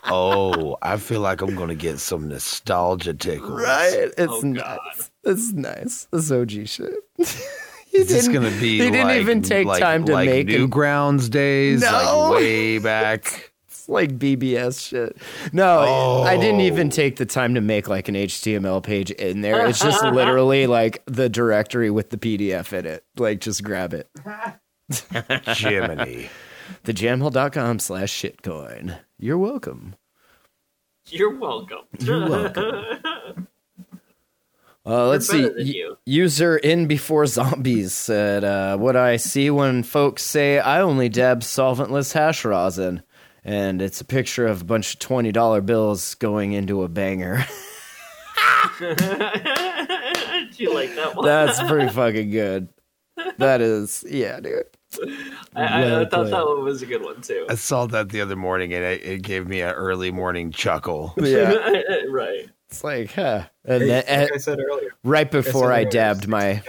Oh, I feel like I'm gonna get some nostalgia tickles. right? It's Oh, God. nice. It's nice. This OG shit. Is this gonna be? He didn't like- even take like- time to like make him- Newgrounds days, No. like way back. it's like BBS shit. No, I didn't oh. even take the time to make like an HTML page in there. It's just literally like the directory with the PDF in it. Like, just grab it. Jiminy. Thejamhole.com slash shitcoin. You're welcome. You're welcome. You're welcome. Uh, let's see. better you. User in before zombies said, uh, "What I see when folks say I only dab solventless hash rosin, and it's a picture of a bunch of twenty dollar bills going into a banger. Do you like that one? That's pretty fucking good. That is, yeah, dude. I, I, I well thought that one was a good one too. I saw that the other morning and it, it gave me an early morning chuckle. Yeah, right. It's like, huh? And Hey, then, like uh, I said earlier, right before I earlier, dabbed my,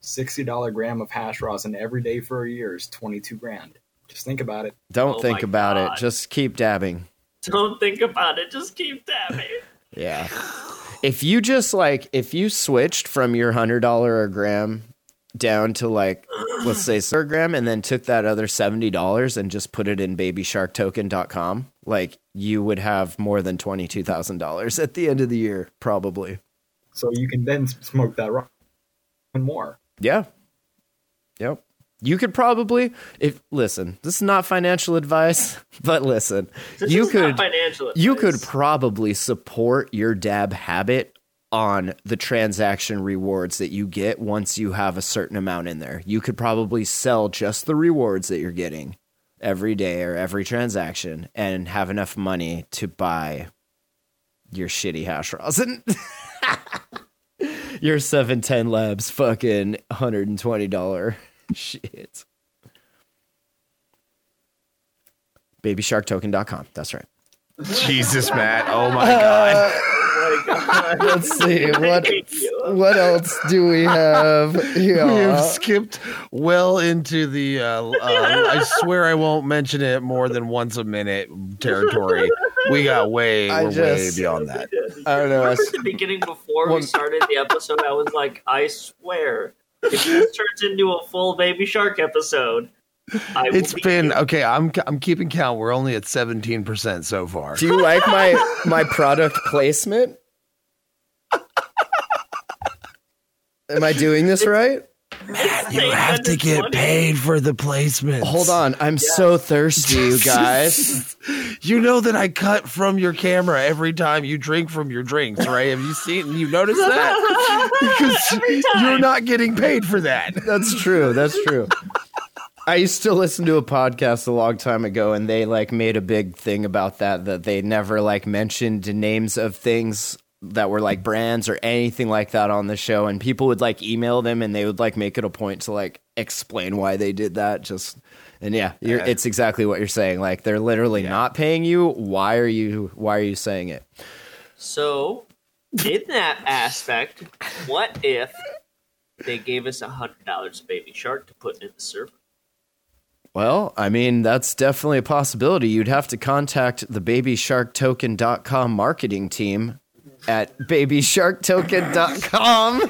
sixty dollar gram of hash rosin every day for a year is twenty two grand. Just think about it. don't Oh think about God. it. Just keep dabbing. Don't think about it. Just keep dabbing. Yeah. If you just like if you switched from your hundred dollar a gram down to like let's say per gram and then took that other seventy dollars and just put it in babysharktoken.com, like you would have more than twenty two thousand dollars at the end of the year, probably. So you can then smoke that rosin and more. Yeah. Yep. You could probably if listen, this is not financial advice, but listen, This you is could not financial. you could probably support your dab habit on the transaction rewards that you get once you have a certain amount in there. You could probably sell just the rewards that you're getting every day or every transaction and have enough money to buy your shitty hash rosin. your 710 labs fucking $120 shit. Babysharktoken.com. That's right. Jesus, Matt. Oh my uh, God. My God. Let's see what what else do we have We have skipped well into the, uh, uh, I swear I won't mention it more than once a minute territory. We got way, I we're way beyond that. I don't know. I Remember s- at the beginning before Well- we started the episode, I was like, I swear, if this turns into a full Baby Shark episode, I will It's be been okay. I'm I'm keeping count. We're only at 17 percent so far. Do you like my my product placement? Am I doing this right? You have to get paid for the placement. Hold on, I'm so thirsty, you guys. You know that I cut from your camera every time you drink from your drinks, right? Have you seen? You noticed that? Because you're not getting paid for that. That's true. That's true. I used to listen to a podcast a long time ago and they like made a big thing about that that they never like mentioned names of things that were like brands or anything like that on the show and people would like email them and they would like make it a point to like explain why they did that just and yeah, you're, Yeah. it's exactly what you're saying like they're literally not paying you why are you why are you saying it So, in that aspect, what if they gave us a hundred dollars Baby Shark to put in the server? Well, I mean, that's definitely a possibility. You'd have to contact the babysharktoken.com marketing team at babysharktoken.com.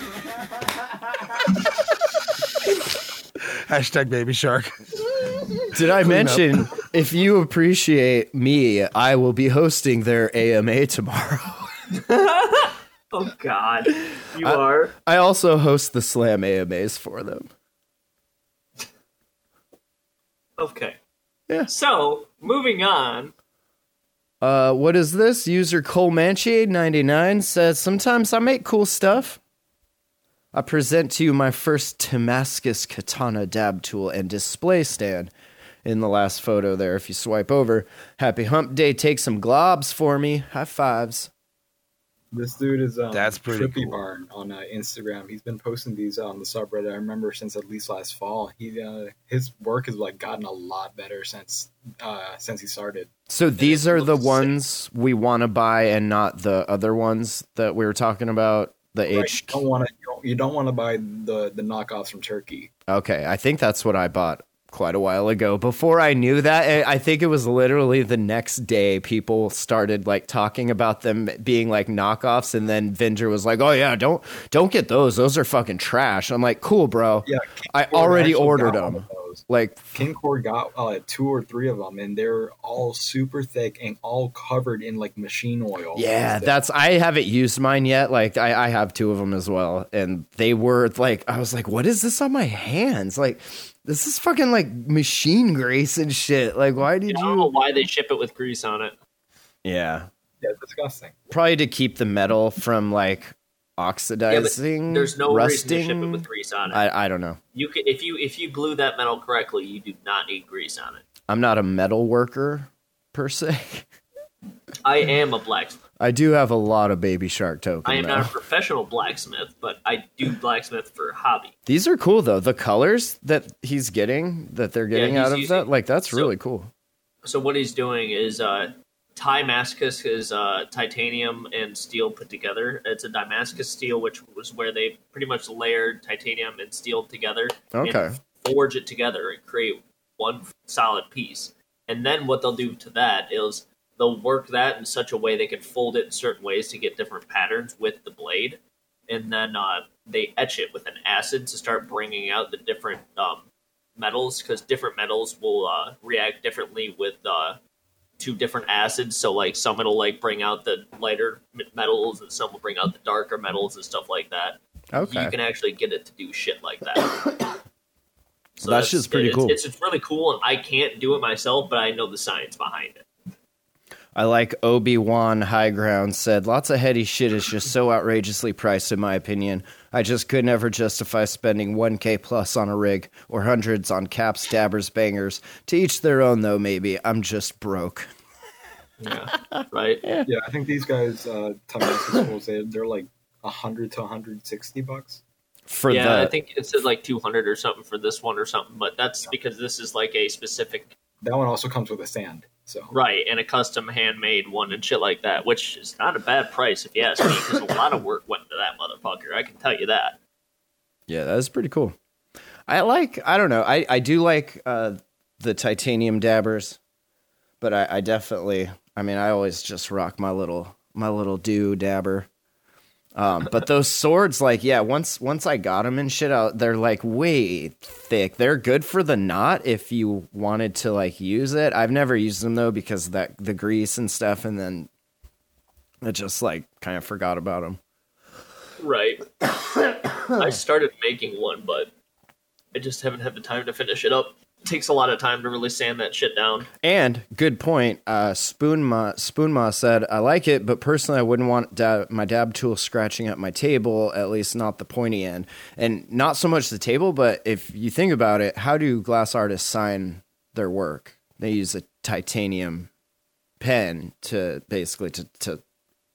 Hashtag baby shark. Did I mention if you appreciate me, I will be hosting their AMA tomorrow. Oh God, you are. I also host the Slam AMAs for them. Okay. Yeah. So, moving on. Uh, what is this? User Colemanche99 says, Sometimes I make cool stuff. I present to you my first Damascus katana dab tool and display stand. In the last photo there, if you swipe over, happy hump day, take some globs for me. High fives. This dude is um, That's pretty Trippy cool. Barn on uh, Instagram. He's been posting these on the subreddit. I remember since at least last fall. He uh, his work has like gotten a lot better since uh, since he started. So these are the sick. ones we want to buy and not the other ones that we were talking about. The Right, H. You don't want to. You don't, you don't want to buy the the knockoffs from Turkey. Okay, I think that's what I bought quite a while ago. Before I knew that, eh, I think it was literally the next day people started like talking about them being like knockoffs, and then Vinger was like, "Oh yeah, don't don't get those. Those are fucking trash." I'm like, "Cool, bro. Yeah, I already ordered them." Like King Core got uh, two or three of them, and they're all super thick and all covered in like machine oil. Yeah, that's I haven't used mine yet. Like I, I have two of them as well, and they were like I was like, what is this on my hands? Like this is fucking like machine grease and shit. Like why did I don't know you? why they ship it with grease on it. Yeah, yeah, disgusting. probably to keep the metal from like oxidizing. There's no reason to ship it rusting. with grease on it. I I don't know. you can, if you if you glue that metal correctly, you do not need grease on it. I'm not a metal worker per se. I am a blacksmith. I do have a lot of Baby Shark tokens. I am though. not a professional blacksmith, but I do blacksmith for hobby. These are cool though. The colors that he's getting, that they're getting he's out of using- that, like that's so- really cool. So what he's doing is uh, Damascus is uh, titanium and steel put together. It's a Damascus steel, which was where they pretty much layered titanium and steel together. Okay. Forge it together and create one solid piece. And then what they'll do to that is they'll work that in such a way they can fold it in certain ways to get different patterns with the blade. And then uh, they etch it with an acid to start bringing out the different um, metals because different metals will uh, react differently with uh, two different acids. So like some it'll like bring out the lighter metals, and some will bring out the darker metals and stuff like that. Okay. you can actually get it to do shit like that. So That's just pretty it's, cool. It's, it's really cool, and I can't do it myself, but I know the science behind it. I like Obi Wan High Ground said, lots of heady shit is just so outrageously priced, in my opinion. I just could never justify spending 1k plus on a rig or hundreds on caps, dabbers, bangers. To each their own, though, maybe. I'm just broke. Yeah, right. Yeah, I think these guys, uh, Damascus schools, they, they're like hundred to hundred sixty bucks. For yeah, the I think it says like two hundred or something for this one or something, but that's because this is like a specific That one also comes with a stand. So right and a custom handmade one and shit like that, which is not a bad price if you ask me, because a lot of work went into that motherfucker. I can tell you that. Yeah, that is pretty cool. I like. I don't know. I I do like uh, the titanium dabbers, but I, I definitely. I mean, I always just rock my little my little do dabber. Um, but those swords, like, yeah, once once I got them and shit out, they're like way thick. They're good for the knot if you wanted to like use it. I've never used them though because that the grease and stuff, and then I just like kind of forgot about them. Right. I started making one, but I just haven't had the time to finish it up. Takes a lot of time to really sand that shit down. And good point. Uh, Spoonma Spoonma said, "I like it, but personally, I wouldn't want my dab tool scratching at my table. At least not the pointy end, and not so much the table. But if you think about it, how do glass artists sign their work? They use a titanium pen to basically to to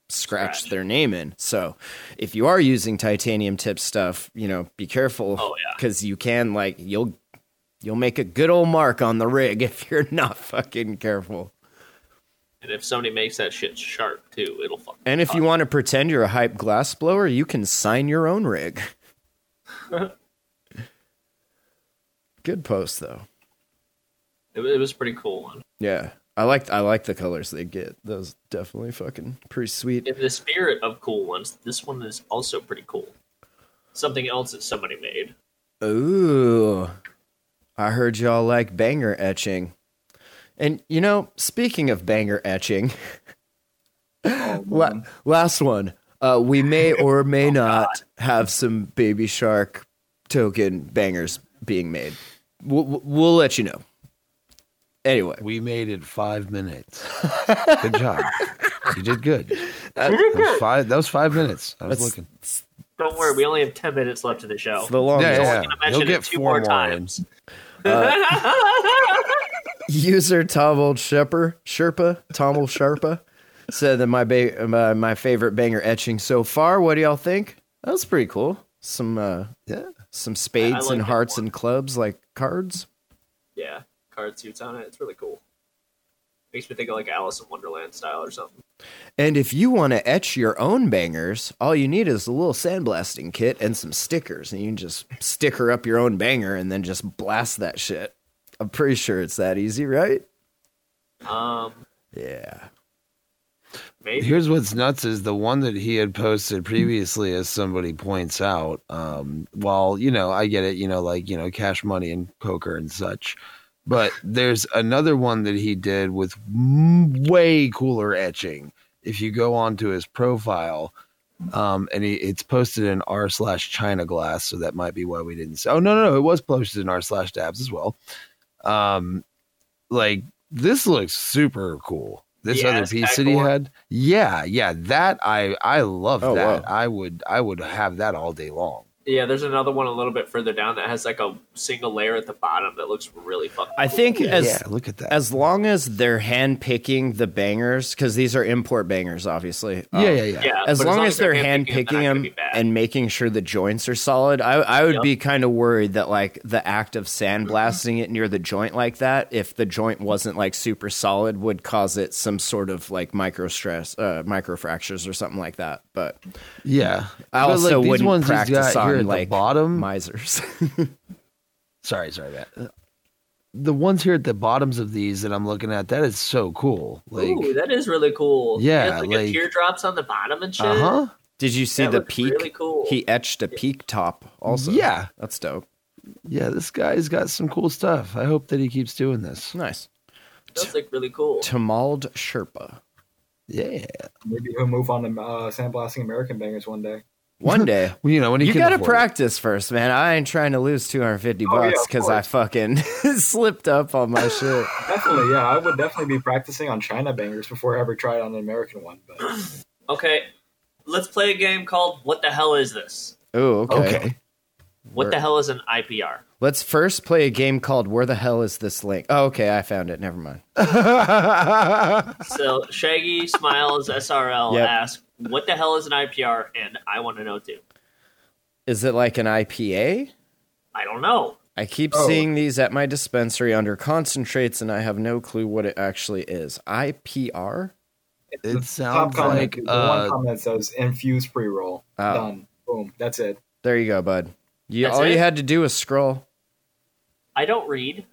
scratch, Scratch. their name in. So if you are using titanium tip stuff, you know, be careful. Oh, yeah. because you can like you'll you'll make a good old mark on the rig if you're not fucking careful. And if somebody makes that shit sharp too, it'll fucking. And if you want to pretend you're a hype glass blower, you can sign your own rig. Good post though. It, it was a pretty cool one. Yeah. I like I like the colors they get. Those definitely fucking pretty sweet. In the spirit of cool ones, this one is also pretty cool. Something else that somebody made. Ooh. I heard y'all like banger etching. And you know, speaking of banger etching, la- last one. Uh, we may or may not have some Baby Shark token bangers being made. We'll, we'll let you know. Anyway, We made it five minutes. Good job. You did good. That was five, that was five minutes. I was That's- looking. Don't worry, we only have ten minutes left of the show. it's the longest. Yeah, yeah. I'm gonna mention You'll it get two four more more times. User Tomold Sherpa, Sherpa, Tomold Sherpa said that my, ba- my my favorite banger etching so far. What do y'all think? That was pretty cool. Some uh, Yeah. some spades like and hearts one. and clubs like cards. yeah, card suits on it. It's really cool. Makes me think of like Alice in Wonderland style or something. And if you want to etch your own bangers, all you need is a little sandblasting kit and some stickers, and you can just sticker up your own banger and then just blast that shit. I'm pretty sure it's that easy, right? Um, Yeah. Maybe. Here's what's nuts is the one that he had posted previously, as somebody points out. Um, while you know, I get it, you know, like you know, cash money and poker and such. But there's another one that he did with m- way cooler etching. If you go onto his profile, um, and he, it's posted in r slash China Glass, so that might be why we didn't. Say, oh no, no, no, it was posted in r slash Dabs as well. Um, like this looks super cool. This Yeah, other piece that he Tagore. had, yeah, yeah, that I I love Oh, that. wow. I would I would have that all day long. Yeah, there's another one a little bit further down that has like a single layer at the bottom that looks really fucking. I think as yeah, look at that. as long as they're hand picking the bangers, because these are import bangers, obviously. yeah, Um, yeah, yeah, yeah, as but long as they're hand hand picking picking them, them they're not gonna and making sure the joints are solid, I, I would Yep. be kind of worried that like the act of sandblasting it near the joint like that, if the joint wasn't like super solid, would cause it some sort of like micro stress, uh, micro fractures or something like that. But yeah. I But, also these wouldn't practice on like bottom. misers. sorry, sorry, Matt. Uh, The ones here at the bottoms of these that I'm looking at, that is so cool. Like, Ooh, that is really cool. Yeah, has, like, like- teardrops on the bottom and shit. uh huh. Did you see That the peak? really cool. He etched a peak top also. Yeah. that's dope. Yeah, this guy's got some cool stuff. I hope that he keeps doing this. Nice. That's like really cool. Tamald Sherpa. Yeah. Maybe he'll move on to uh, sandblasting American bangers one day. One day. Well, you know, when he you gotta afford it. practice first, man. I ain't trying to lose 250 Oh, bucks of because I fucking slipped up on my shit. Definitely, yeah. I would definitely be practicing on China bangers before I ever tried on an American one. But Okay, let's play a game called "What the hell is this?" Oh, okay. Okay. What the hell is an IPR? Let's first play a game called Where the Hell Is This Link? Oh, okay. I found it. Never mind. So Shaggy Smiles SRL Yep. asks, "What the hell is an IPR?" And I want to know too. Is it like an IPA? I don't know. I keep Oh. seeing these at my dispensary under concentrates, and I have no clue what it actually is. IPR? It top sounds comment, like the uh, one comment says infused pre roll. Oh. Done. Boom. That's it. There you go, bud. You, That's all you had to do was scroll. I don't read.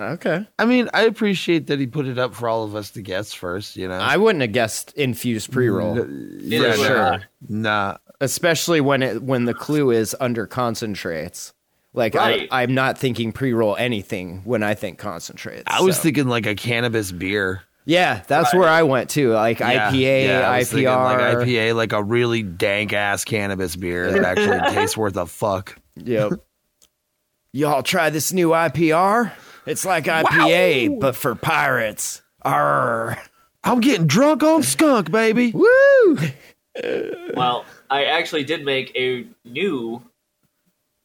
Okay. I mean, I appreciate that he put it up for all of us to guess first. You know, I wouldn't have guessed infused pre roll. Neither yeah, sure. I. Nah, especially when it when the clue is under concentrates. Like Right. I, I'm not thinking pre-roll anything when I think concentrates. I was so. thinking like a cannabis beer. yeah, that's where I went too. Like Yeah, IPA, yeah, I was thinking, IPR. like IPA, like a really dank ass cannabis beer that actually tastes worth a fuck. Yep. Y'all try this new IPR? It's like IPA, but for pirates. Arr. I'm getting drunk on skunk, baby. Woo! Well, I actually did make a new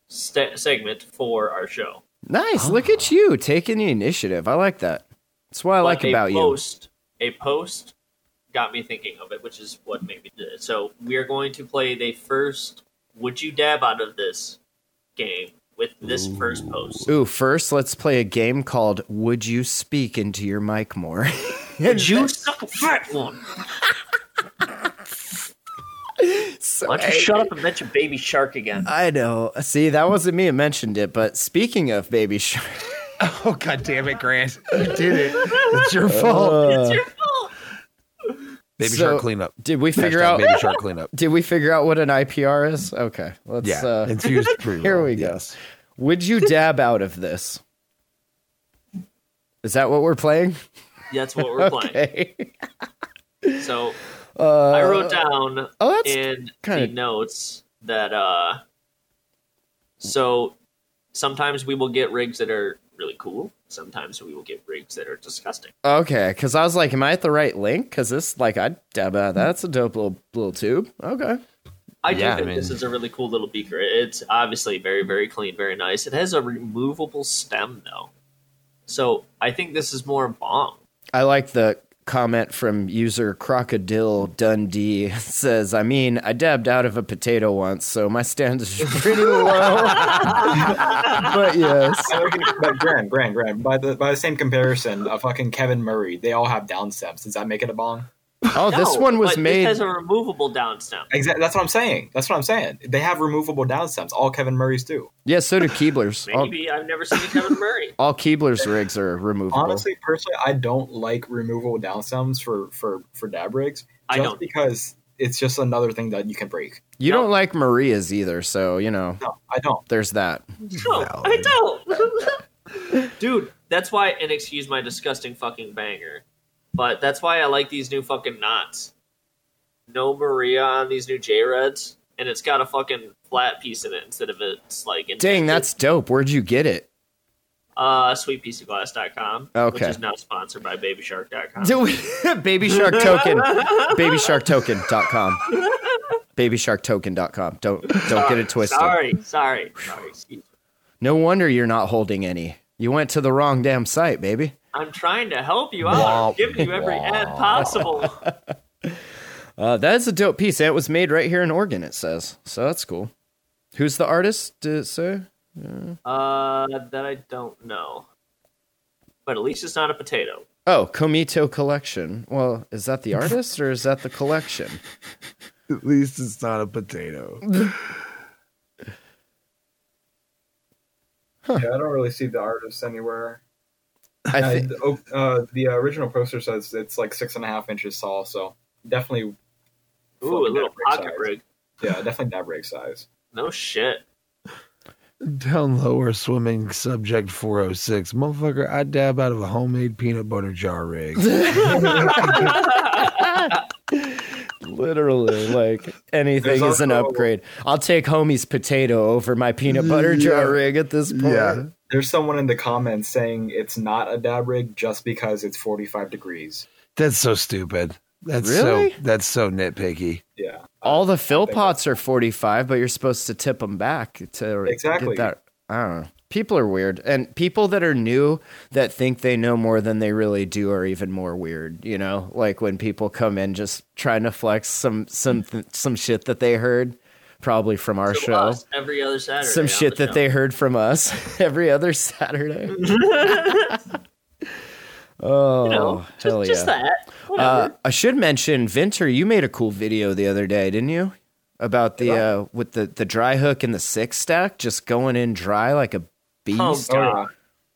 st- segment for our show. Nice. Look at you taking the initiative. I like that. That's what I like But a about you. post, A post got me thinking of it, which is what made me do it. So we are going to play the first "Would You Dab Out of This" game with this first post. Ooh, first let's play a game called Would You Speak Into Your Mic More? Would you suck a fat one? So- Why don't you shut up and mention Baby Shark again? I know. See, that wasn't me who mentioned it, but speaking of Baby Shark, Oh god damn it, Grant! You did it. It's your fault. Uh, it's your fault. Baby So, shark cleanup. did we figure Hashtag out baby shark cleanup? Did we figure out what an IPR is? Okay, let's Yeah, uh infused pre-roll. Here we go. yes. Would you dab out of this? Is that what we're playing? That's what we're playing. So Uh, I wrote down Oh, in kinda- the notes that uh so sometimes we will get rigs that are really cool. Sometimes we will get rigs that are disgusting. Okay, because I was like, am I at the right link? Because this, like, I dab out. That's a dope little little tube. Okay. I do Yeah, I think mean- this is a really cool little beaker. It's obviously very, very clean, very nice. It has a removable stem though. So I think this is more bong. I like the comment from user Crocodile Dundee says, I mean, I dabbed out of a potato once, so my standards are pretty low. but yes. but Grant, Grant. By the by the same comparison, uh, fucking Kevin Murray, they all have down steps. Does that make it a bong? Oh, this one was but made. This has a removable down stem. Exactly. That's what I'm saying. That's what I'm saying. They have removable down stems. All Kevin Murray's do. yeah, so do Keebler's. All, Maybe I've never seen a Kevin Murray. all Keebler's rigs are removable. Honestly, personally, I don't like removable down stems for for for dab rigs. I Just don't. because it's just another thing that you can break. you no. don't like Maria's either, so you know No, I don't. there's that. No, I don't. Dude, that's why, and excuse my disgusting fucking banger, but that's why I like these new fucking knots. No Maria on these new J Reds, and it's got a fucking flat piece in it instead of it's like. Dang, that's dope. Where'd you get it? Uh, sweetpieceofglass.com. Which is now sponsored by babyshark.com. Baby Shark Token. BabySharkToken.com. BabySharkToken.com. Don't don't get it twisted. Sorry, sorry, sorry. excuse me. No wonder you're not holding any. You went to the wrong damn site, baby. I'm trying to help you out. I'm giving you every ad possible. Uh, that is a dope piece. And it was made right here in Oregon, it says. So that's cool. Who's the artist? Did it say? Uh, that I don't know. But at least it's not a potato. Oh, Komito Collection. Well, is that the artist or is that the collection? At least it's not a potato. Yeah, I don't really see the artist anywhere. I Uh, think. the, uh, the original poster says it's like six and a half inches tall, so definitely. Ooh, a little pocket size. rig. Yeah, definitely dab rig size. No shit. Down lower swimming subject 406. Motherfucker, I dab out of a homemade peanut butter jar rig. Literally, like anything There's is an upgrade. I'll take homie's potato over my peanut butter jar rig at this point. Yeah. There's someone in the comments saying it's not a dab rig just because it's 45 degrees. That's so stupid. That's Really? so that's so nitpicky. Yeah. All the fill pots are 45, but you're supposed to tip them back to Exactly. get that. I don't know. People are weird. And people that are new that think they know more than they really do are even more weird, you know? Like when people come in just trying to flex some some some shit that they heard probably from our To show. us every other Saturday. Some shit the that show. they heard from us every other Saturday. oh, You know, just, hell just yeah. that. Uh, I should mention, Vinter, you made a cool video the other day, didn't you? About the uh, with the the dry hook and the six stack, just going in dry like a beast. Oh, Oh yeah.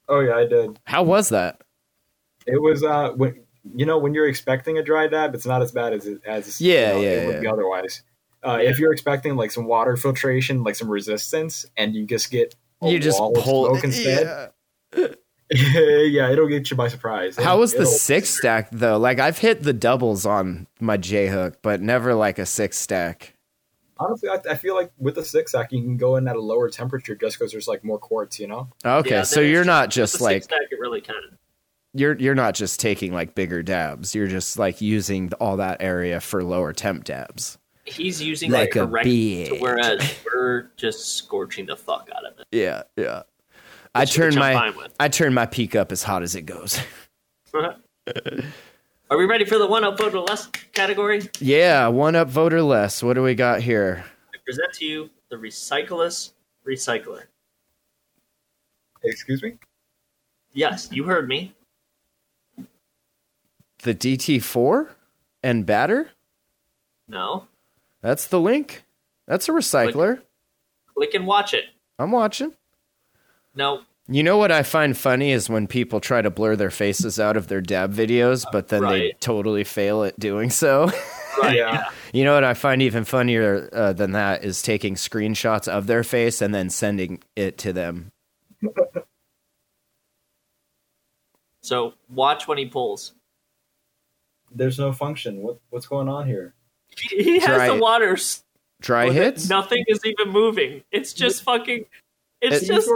Oh yeah, I did. How was that? It was uh when you know when you're expecting a dry dab, it's not as bad as it as Yeah, you know, yeah, it would yeah. be otherwise. Uh, If you're expecting like some water filtration, like some resistance, and you just get a you just wall of pull smoke instead, Yeah. yeah, it'll get you by surprise. How was the six stack though? Like I've hit the doubles on my J hook, but never like a six stack. Honestly, I, I feel like with the six stack, you can go in at a lower temperature just because there's like more quartz, you know. Okay, Yeah, so you're not just the like six stack, it really can. you're you're not just taking like bigger dabs. You're just like using all that area for lower temp dabs. He's using Like like a correct, bitch. whereas we're just scorching the fuck out of it. Yeah, yeah. I Which- turn I'm my. I turn my peak up as hot as it goes. Uh-huh. Are we ready for the one up photo less category? yeah, one up voter less. What do we got here? I present to you the Recyclist Recycler. Excuse me. Yes, you heard me. The DT4 and batter? No. That's the link. That's a recycler. Click and watch it. I'm watching. No. You know what I find funny is when people try to blur their faces out of their dab videos, but then they totally fail at doing so. Right. Yeah. yeah. you know what I find even funnier uh, than that is taking screenshots of their face and then sending it to them. So watch when he pulls. There's no function. What what's going on here? He, he has Dry- the water. Dry with it. hits? Nothing is even moving. It's just fucking. It's It- just.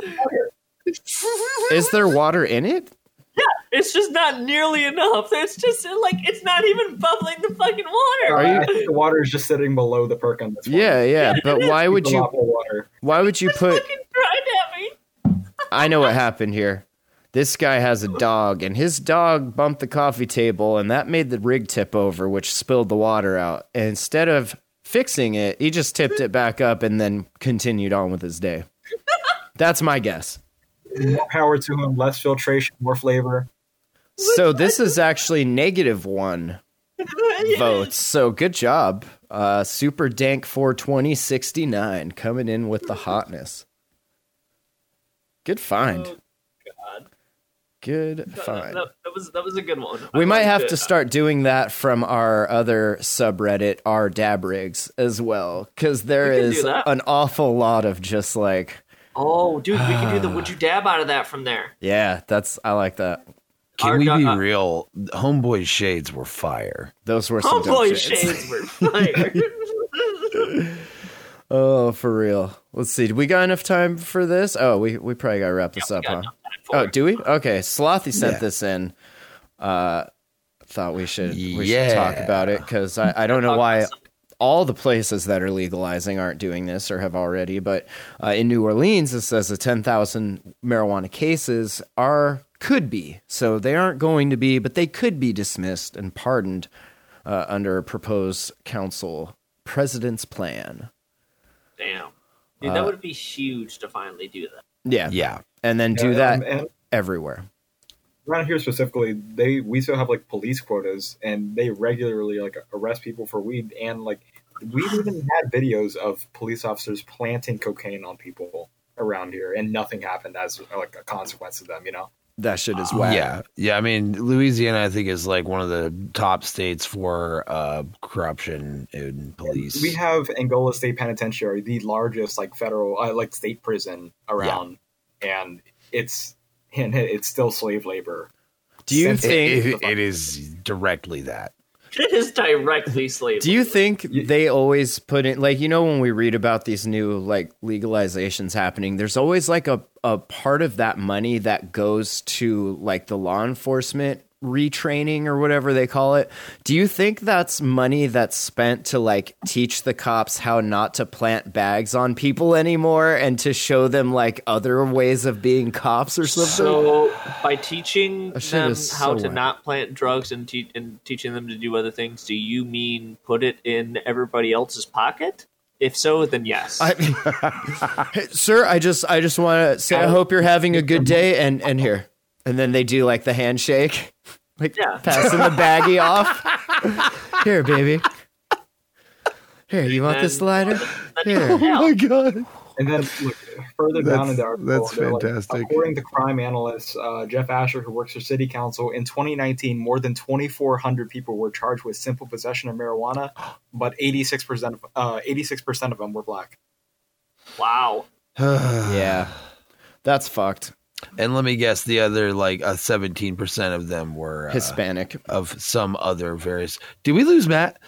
Is there water in it? Yeah, it's just not nearly enough. It's just like it's not even bubbling the fucking water. Are you- the water is just sitting below the perk on this one. Yeah, yeah. But why would you water. why would you put fucking tried at me. I know what happened here. This guy has a dog, and his dog bumped the coffee table, and that made the rig tip over, which spilled the water out. And instead of fixing it, he just tipped it back up and then continued on with his day. That's my guess. More power to him. Less filtration, more flavor. So this is actually negative one. votes. So good job. Uh, Super Dank 42069 coming in with the hotness. Good find. God. Good That, find. that- that was that was a good one. We I might have it. to start doing that from our other subreddit, r/dabrigs, as well, because there We is an awful lot of just like, Oh, dude, we can do the would you dab out of that from there. yeah, that's I like that. Can Our we do- be uh, real? Homeboy shades were fire. Those were some Homeboy shits. shades were fire. Oh, for real. Let's see. Do we got enough time for this? Oh, we we probably gotta wrap this we up, huh? enough time for Oh, do we? Okay. Slothy sent Yeah. this in. Uh, thought we should we Yeah. should talk about it because I, I don't know why all the places that are legalizing aren't doing this or have already. But uh, in New Orleans, it says the 10,000 marijuana cases are could be. So they aren't going to be, but they could be dismissed and pardoned uh, under a proposed council president's plan. Damn. Dude, Uh, that would be huge to finally do that. Yeah. Yeah. And then do Yeah, that um, and everywhere. around here specifically, they we still have like police quotas, and they regularly like arrest people for weed, and like we've even had videos of police officers planting cocaine on people around here, and nothing happened as like a consequence of them. You know, That shit is whack. Yeah, yeah. I mean, Louisiana, I think, is like one of the top states for uh, corruption in police. we have Angola State Penitentiary, the largest like federal uh, like state prison around, and it's and it's still slave labor. Do you Since- It- think it- it is directly that. It is directly slave. Do you think they always put in like you know when we read about these new like legalizations happening, there's always like a, a part of that money that goes to like the law enforcement retraining or whatever they call it. Do you think that's money that's spent to like teach the cops how not to plant bags on people anymore and to show them like other ways of being cops or something? So by teaching them is how so to whack. not plant drugs and, te- and teaching them to do other things, do you mean put it in everybody else's pocket? If so, then yes. I, sir, I just I just want to say I hope you're having a good day and and here. And then they do like the handshake. Like Yeah. passing the baggie off. Here, baby. Here, you want this Then- lighter? Here. Yeah. god! And then look further down in the article, that's they're like, fantastic. according to crime analyst uh, Jeff Asher, who works for City Council, in 2019, more than 2,400 people were charged with simple possession of marijuana, but 86 percent of uh, 86 percent of them were black. Wow. Yeah. That's fucked. And let me guess, the other like uh, seventeen percent of them were uh, Hispanic. of some other various. Did we lose Matt?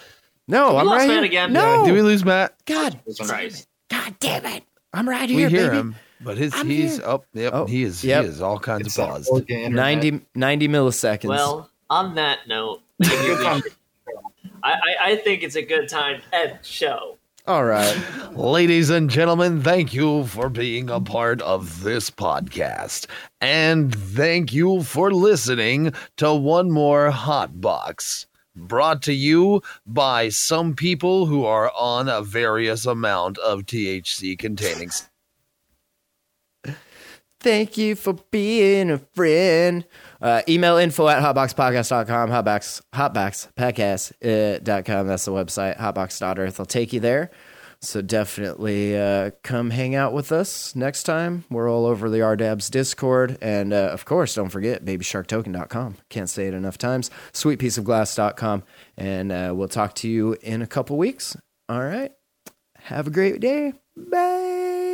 No, I'm lost right Matt here. again. No. Did we lose Matt? God, Christ. God damn it. I'm right here. We here, hear baby. him, but his I'm he's here. up. yep, Oh, he is. yep. He is all kinds It's of that paused. 90, 90 milliseconds. Well, on that note, maybe we should- I, I, I think it's a good time to end the show. All right. Ladies and gentlemen, thank you for being a part of this podcast. And thank you for listening to one more Hot Box. Brought to you by some people who are on a various amount of THC containing. Thank you for being a friend. Uh, email info at hotboxpodcast.com, hotbox, hotboxpodcast.com. That's the website, hotbox.earth. I'll take you there. So definitely uh, come hang out with us next time. We're all over the r/dabs Discord. And uh, of course, don't forget babysharktoken.com. Can't say it enough times. Sweetpieceofglass.com. And uh, we'll talk to you in a couple weeks. All right. Have a great day. Bye.